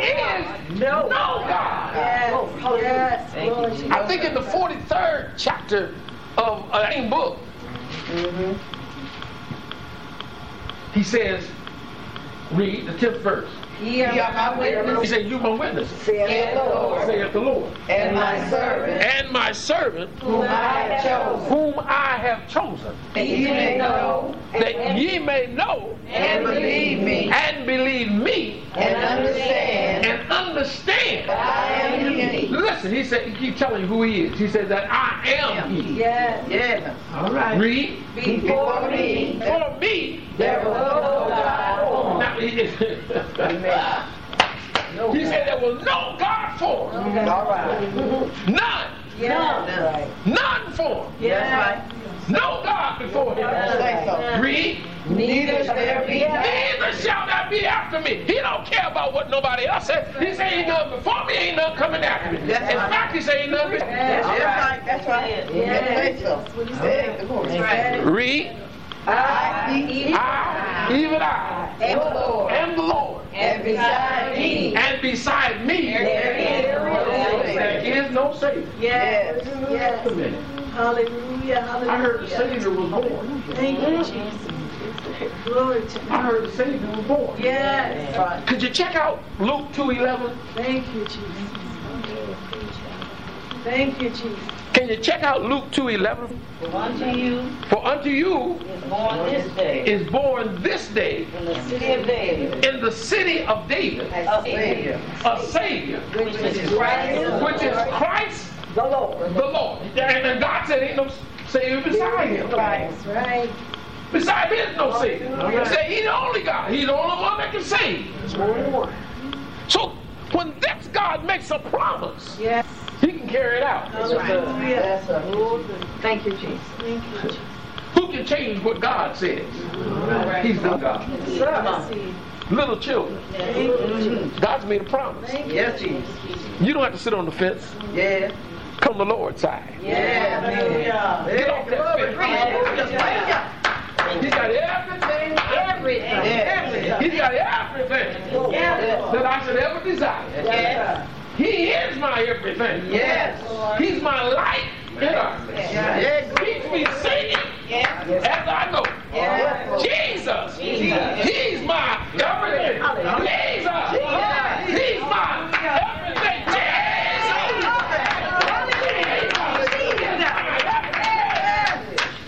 is no God. Yes, yes, Lord I think in the 43rd chapter of uh, same book, he says, read the 10th verse. Ye are my He said, You my witness, saith the Lord, saith the Lord, and my servant, and my servant, whom I have chosen, whom I have chosen, that ye may know. That ye may know. And believe me, and believe me. And understand. And understand. I am He. Listen, he said, he keep telling you who he is. He says that I am he. Yes, Yeah. All right. Read. before me, For me. there was no God. Now, he, he said there was no God for him. All right. None. Yes, None for him. yes. No God before him. Say so. Read. Neither shall there be Neither shall that be after me. He don't care about what nobody else said. He say ain't none before me, ain't none coming after me. In right. fact, he say ain't none. be- That's right. That's right. Say so. Say the Lord. Read. I, even I, even I, am the Lord, am the Lord. and beside me, And beside me, there is no Savior. is no Savior. Yes, yes. minute. Hallelujah, hallelujah. I heard the Savior was born. Thank you, Jesus. Glory to I heard the Savior was born. Yes. Could you check out Luke 2.11? Thank you, Jesus. Thank you, Jesus. Can you check out Luke 2.11? unto you For unto you is born this day is born this day in the city of David in the city of David a Savior, a Savior, which is Christ which is Christ the Lord. the Lord. And God said ain't no Savior beside him. That's right. Beside him is no Savior. He said he's the only God. He's the only one that can save. So when this God makes a promise, Yes. He can carry it out. Hallelujah. That's right. Thank you, Jesus. Thank you, Jesus. Who can change what God says? He's the God. Receive. Little children. Thank you, Jesus. God's made a promise. You. Yes, Jesus. You don't have to sit on the fence. Yeah. Come the Lord's side. Yeah. Hallelujah. Get off that fence. He's got everything, Everything. he's got everything Yes. that I should ever desire. Yes. He is my everything. Yes. He's my light in darkness. Yeah. Keeps me singing yes. as I go. Yes. Jesus. Jesus. He's my everything. Jesus. He's my everything. Jesus.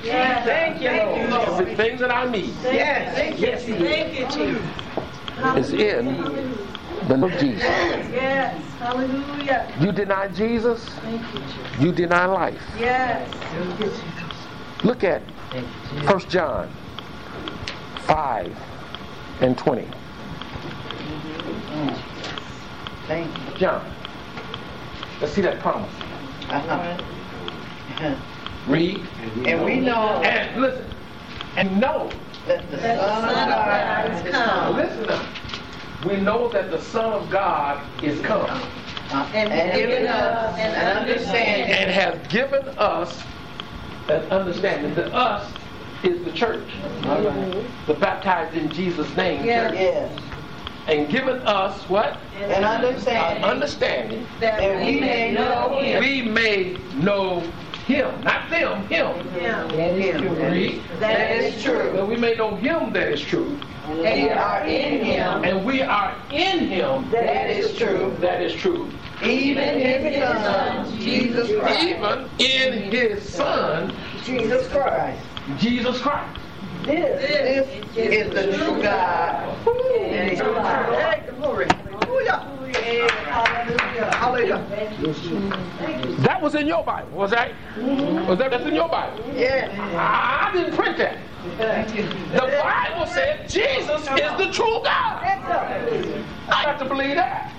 Yes. Thank you, Lord. Everything that I need Yes. Thank you. Thank you, Jesus. is in the name of Jesus. Yes. Hallelujah. You deny Jesus, Thank you, Jesus. you deny life. Yes. Look at First John 5 and 20. Thank you. John. Let's see that promise. Uh-huh. (laughs) Read. And we know And listen. And know. that the That the Son of God God has is Now come. listen now. We know that the Son of God is come and given us an understanding. and has given us an understanding. The us is the church. The baptized in Jesus' name Yeah. church. Yes. And given us what? An An understanding understanding. That that we may know Him. We may know him. Not them, him. Him. That is Read. That is true. That we may know him that is true. And we are in Him. And we are in him That is true. that is true. Even in His Son, Jesus Christ. Even in his son, Jesus Christ. Jesus Christ. This this is the true God. And He's Hey, glory. Hallelujah. That was in your Bible, was that? Was that that's in your Bible? Yeah. I didn't print that. The Bible said Jesus is the true God. I got to believe that.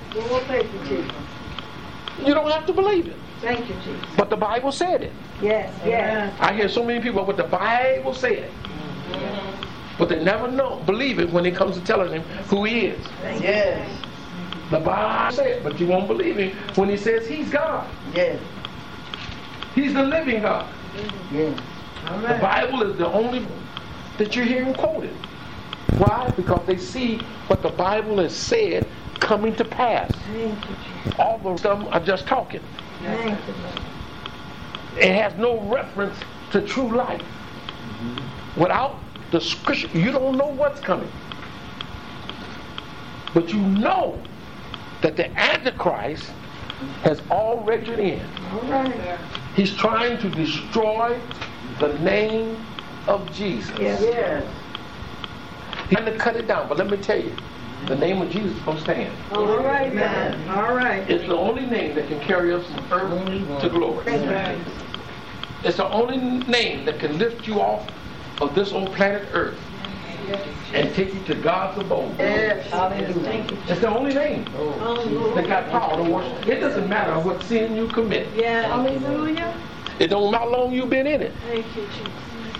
You, don't have to believe it. Thank you, Jesus. But the Bible said it. Yes, yes. I hear so many people, but the Bible said. It. But they never know, believe it when it comes to telling him who he is. Yes. The Bible said, but you won't believe him when he says he's God. Yes. He's the living God. Yes. All The. Bible is the only that you're hearing quoted. Why? Because they see what the Bible has said coming to pass. Thank you, Jesus. All the stuff are just talking. Thank. It has no reference to true life. Without the scripture, you don't know what's coming. But you know that the Antichrist has already in. All right. He's trying to destroy the name of Jesus. Yes. Yes. He's trying to cut it down. But let me tell you, the name of Jesus will stand. All right, man. All right. It's the only name that can carry us from earth to glory. Thank. It's the only name that can lift you off of this old planet Earth and take you to God's abode. Yes. You. It's the only name that got power to worship. It doesn't matter what sin you commit. Yeah. Hallelujah. It don't matter how long you've been in it. Thank you, Jesus.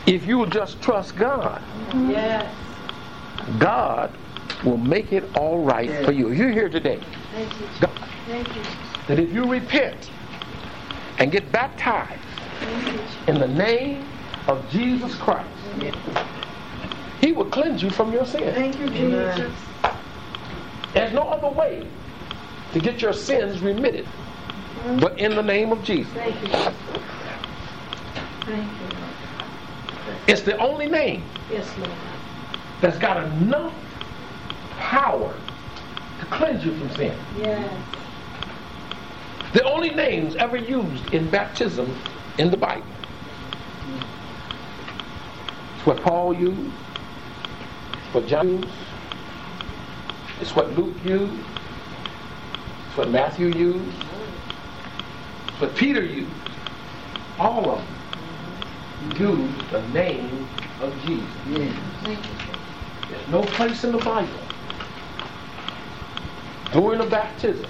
If you just trust God, Yes. God will make it all right for you. You're here today. Thank you, Jesus. God, Thank you. That if you repent and get baptized you, in the name of Jesus Christ, He will cleanse you from your sin. Thank you, Jesus. There's no other way to get your sins remitted but in the name of Jesus. Thank you, Thank you, It's the only name Yes, Lord. that's got enough power to cleanse you from sin. Yes. The only names ever used in baptism in the Bible. It's what Paul used. What John used. It's what Luke used. It's what Matthew used. It's what Peter used. All of them used the name of Jesus. Yes. Thank you, Jesus. There's no place in the Bible during the baptism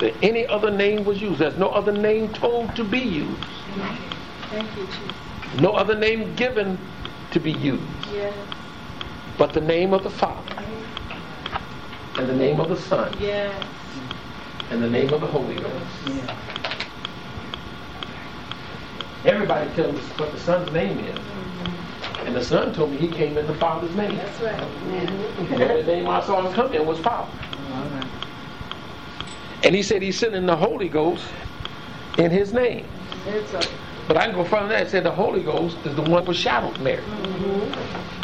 that any other name was used. There's no other name told to be used. Thank you, Jesus. No other name given to be used Yes. But the name of the Father and the name of the Son Yes. and the name of the Holy Ghost. Yes. Everybody tells us what the Son's name is. Mm-hmm. And the Son told me he came in the Father's name. That's right. And the name I saw him come in was Father. All right. And he said he's sending the Holy Ghost in his name. That's right. But I can go further than that and say the Holy Ghost is the one who shadowed Mary. Mm-hmm.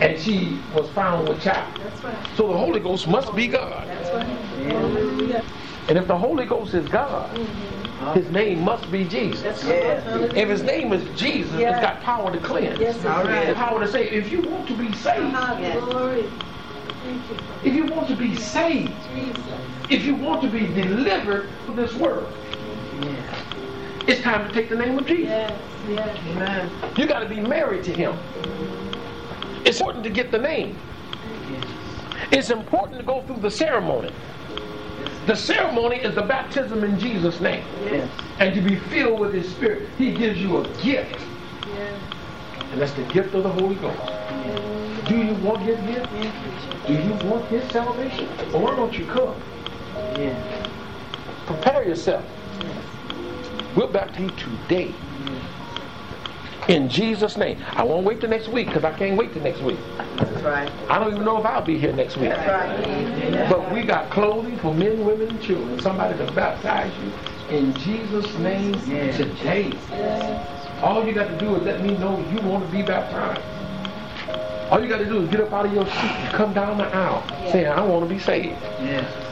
And she was found with child. That's right. So the Holy Ghost must be God. That's right. And if the Holy Ghost is God, mm-hmm. his name must be Jesus. That's Yes. right. If his name is Jesus, Yeah. it's got power to cleanse. Yes, All right. The power to save. If you want to be saved, ah, Glory. Thank you, if you want to be saved, Jesus. if you want to be delivered from this world, Yes. it's time to take the name of Jesus. Yes. Yes. Amen. You got to be married to him. It's important to get the name. It's important to go through the ceremony. The ceremony is the baptism in Jesus' name. Yes. And to be filled with his spirit. He gives you a gift. Yes. And that's the gift of the Holy Ghost. Do you want his gift? Do you want his salvation? Well, why don't you come? Yes. Prepare yourself. We're back to you today. In Jesus' name. I won't wait till next week because I can't wait till next week. That's right. I don't even know if I'll be here next week. That's right. But we got clothing for men, women, and children. Somebody can baptize you in Jesus' name Yes. today. All you got to do is let me know you want to be baptized. All you got to do is get up out of your seat and come down the aisle saying, I want to be saved. Yes.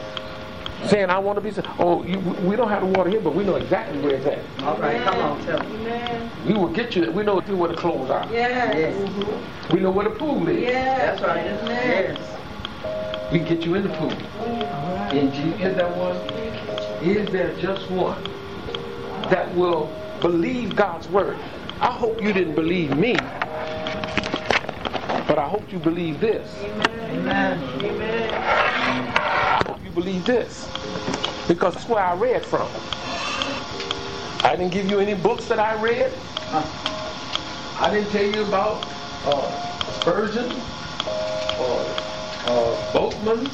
Saying, I want to be saved. Oh, you, we don't have the water here, but we know exactly where it's at. All right. Come on, tell me. Amen. We will get you. We know where the clothes are. Yes. Yes. We know where the pool is. Yes. That's right. Amen. Yes. We can get you in the pool. In Jesus, is there one? Is there just one that will believe God's word? I hope you didn't believe me, but I hope you believe this. Amen. Amen. Amen. Believe this because that's where I read from. I didn't give you any books that I read. I didn't tell you about uh, Spurgeon or uh, Boatman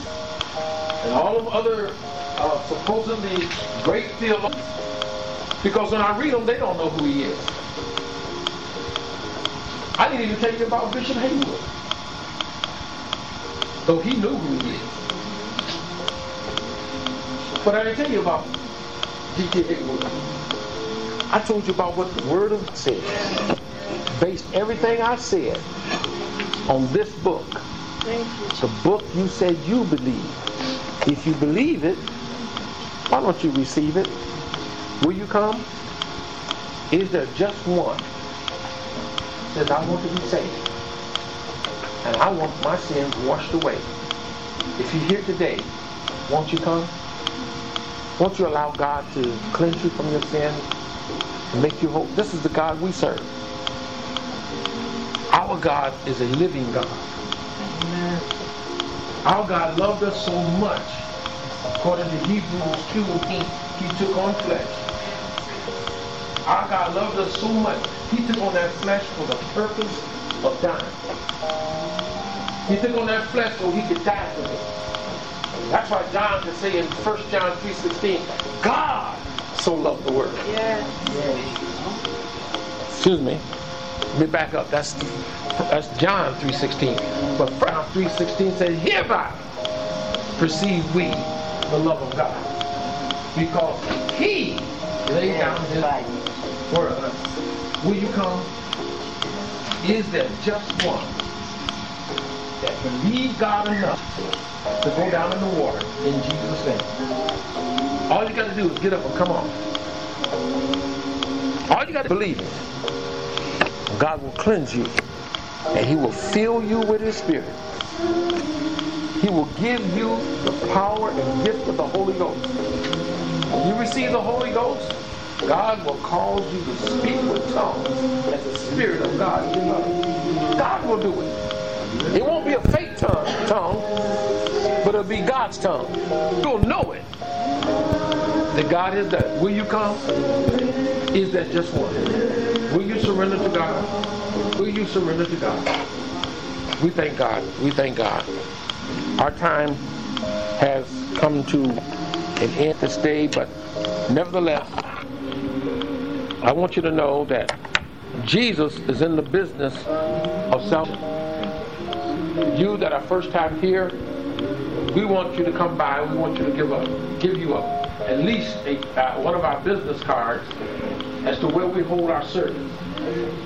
and all of other uh, supposedly great theologians. Because when I read them, they don't know who he is. I didn't even tell you about Bishop Haywood. Though he knew who he is. But I didn't tell you about. Haywood. I told you about what the Word of God said. Based everything I said on this book. The book you said you believe. If you believe it, why don't you receive it? Will you come? Is there just one? Says, I want to be saved. And I want my sins washed away. If you're here today, won't you come? Won't you allow God to cleanse you from your sin and make you whole? This is the God we serve. Our God is a living God. Amen. Our God loved us so much, according to Hebrews 2 he, he took on flesh. Our God loved us so much, he took on that flesh for the purpose of dying. He took on that flesh so he could die for me. That's why John can say in 1 John 3.16, God so loved the world. Yes. Excuse me. Let me back up. That's that's John 3.16. But John 3.16 says, Hereby perceive we the love of God. Because he laid down his life for us. Will you come? Is there just one that believe God enough to go down in the water in Jesus' name? All you got to do is get up and come on. All you got to believe is God will cleanse you and he will fill you with his spirit. He will give you the power and gift of the Holy Ghost. When you receive the Holy Ghost, God will cause you to speak with tongues as the Spirit of God. God will do it. It won't be a fake tongue, tongue, but it'll be God's tongue. You'll know it. That God is that. Will you come? Is that just one? Will you surrender to God? Will you surrender to God? We thank God. We thank God. Our time has come to an end this day, but nevertheless, I want you to know that Jesus is in the business of salvation. You that are first time here, we want you to come by. We want you to give up, give you up at least a, uh, one of our business cards as to where we hold our service.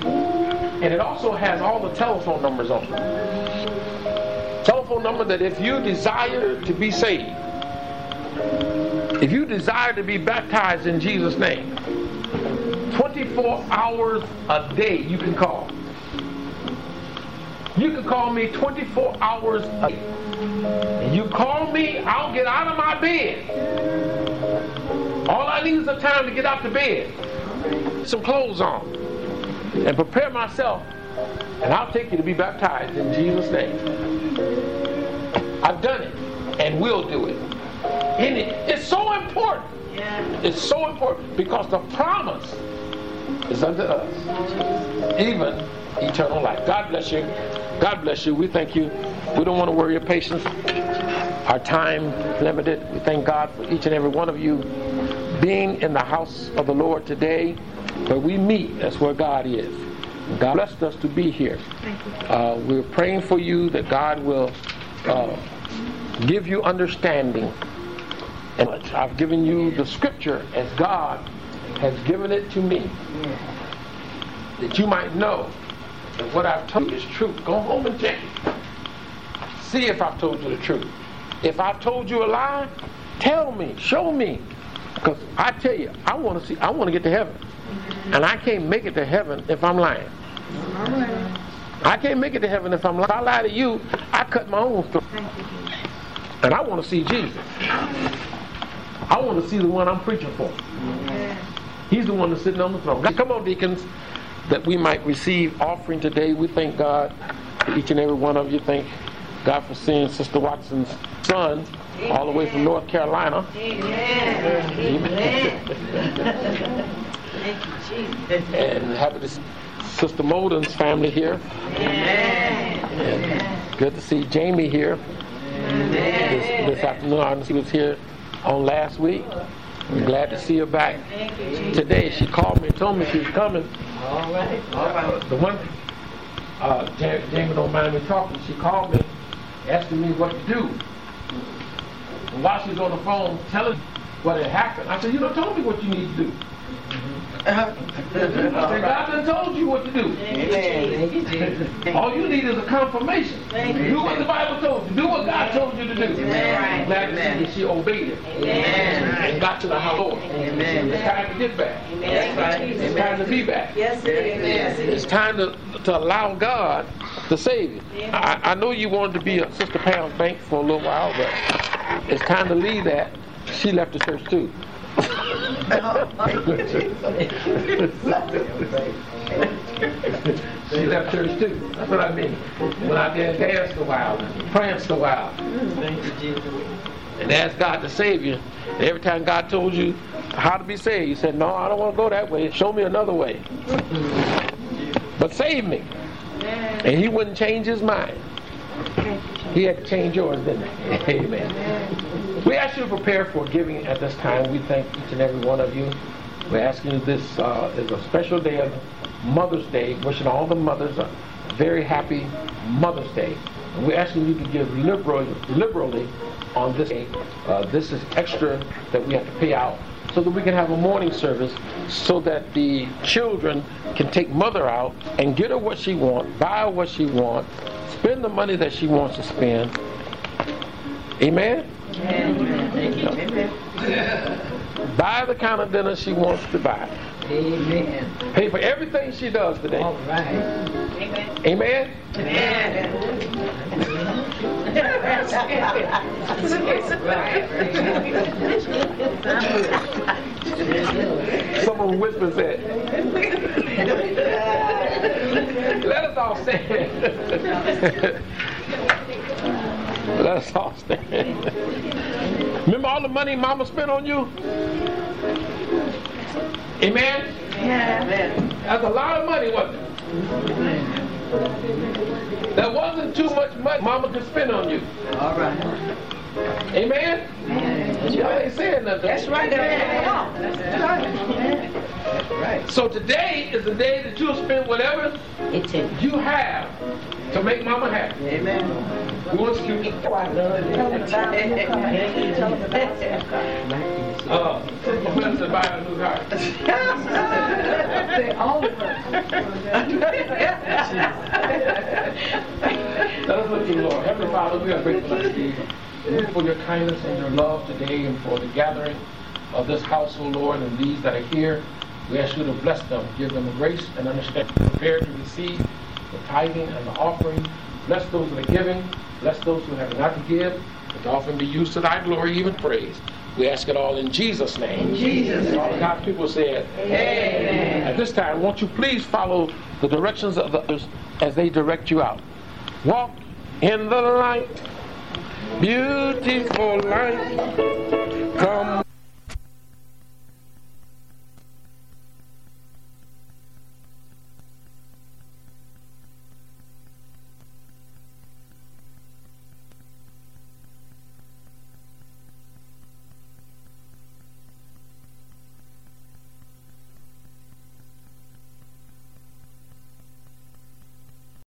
And it also has all the telephone numbers on it. Telephone number that if you desire to be saved, if you desire to be baptized in Jesus' name, 24 hours a day you can call. You can call me 24 hours a day. And you call me, I'll get out of my bed. All I need is a time to get out the bed, some clothes on, and prepare myself, and I'll take you to be baptized in Jesus' name. I've done it, and will do it. And it, it's so important. It's so important because the promise is unto us, even eternal life. God bless you. God bless you. We thank you. We don't want to worry your patience. Our time limited. We thank God for each and every one of you being in the house of the Lord today, where we meet. That's where God is. God blessed us to be here. Uh, we're praying for you that God will uh, give you understanding. And I've given you the scripture as God has given it to me, that you might know that what I've told you is true. Go home and check it. See if I've told you the truth. If I've told you a lie, tell me, show me. Because I tell you, I want to see, I want to get to heaven. And I can't make it to heaven if I'm lying. I can't make it to heaven if I'm lying. If I lie to you, I cut my own throat. And I want to see Jesus. I want to see the one I'm preaching for. He's the one that's sitting on the throne. Come on, deacons, that we might receive offering today. We thank God for each and every one of you. Thank God for seeing Sister Watson's son all the way from North Carolina. Amen. Amen. and happy to see Sister Molden's family here. And good to see Jamie here this, this afternoon. She was here on last week. I'm glad to see her back today. She called me and told me she was coming. All right. All right. The one, uh, Ja- Jamie don't mind me talking, she called me asking me what to do. And while she was on the phone telling what had happened, I said, you done told me what you need to do. Said, God done told you what to do. Amen. Thank you, Jesus. All you need is a confirmation. Do what the Bible told you. Do what God told you to do. Amen. I'm glad to see that she obeyed it. Amen. And got to the house. Amen. It's time to get back. Right. It's time to be back. Yes, it is. Yes, it is. It's time to, to allow God to save you. I, I know you wanted to be a Sister Pam's bank for a little while, but it's time to leave that. She left the church too. She left church too. That's what I mean. When I did danced a while, pranced a while, Thank you, Jesus. and asked God to save you. And every time God told you how to be saved, you said, No, I don't want to go that way. Show me another way. But save me. And he wouldn't change his mind. He had to change yours, didn't he? (laughs) Amen. We ask you to prepare for giving at this time. We thank each and every one of you. We're asking you this uh, is a special day of Mother's Day, wishing all the mothers a very happy Mother's Day. And we're asking you to give liberally, liberally on this day. Uh, this is extra that we have to pay out so that we can have a morning service so that the children can take mother out and get her what she wants, buy her what she wants, spend the money that she wants to spend. Amen? Amen. Thank you. Amen. Buy the kind of dinner she wants to buy. Amen. Pay for everything she does today. All right. Amen? Someone whispers that. Let us all stand. Let (laughs) us all stand. Remember all the money mama spent on you? Amen? That's a lot of money, wasn't it? That wasn't too much money mama could spend on you. All right. Amen? Ain't saying nothing. That's right. That's right. So today is the day that you'll spend whatever It you have to make mama happy. Amen. Who wants We want you to uh, Sister Melissa buy a new car. Let (laughs) us look to the Lord. Heavenly Father, we are grateful unto you for your kindness and your love today and for the gathering of this house, O Lord, and these that are here. We ask you to bless them, give them grace and understanding, prepare to receive the tithing and the offering. Bless those that are giving. Bless those who have not to give. That the offering be used to thy glory, even praise. We ask it all in Jesus' name. Jesus' All the God's people said, Amen. At this time, won't you please follow the directions of others as they direct you out? Walk in the light, beautiful life. Come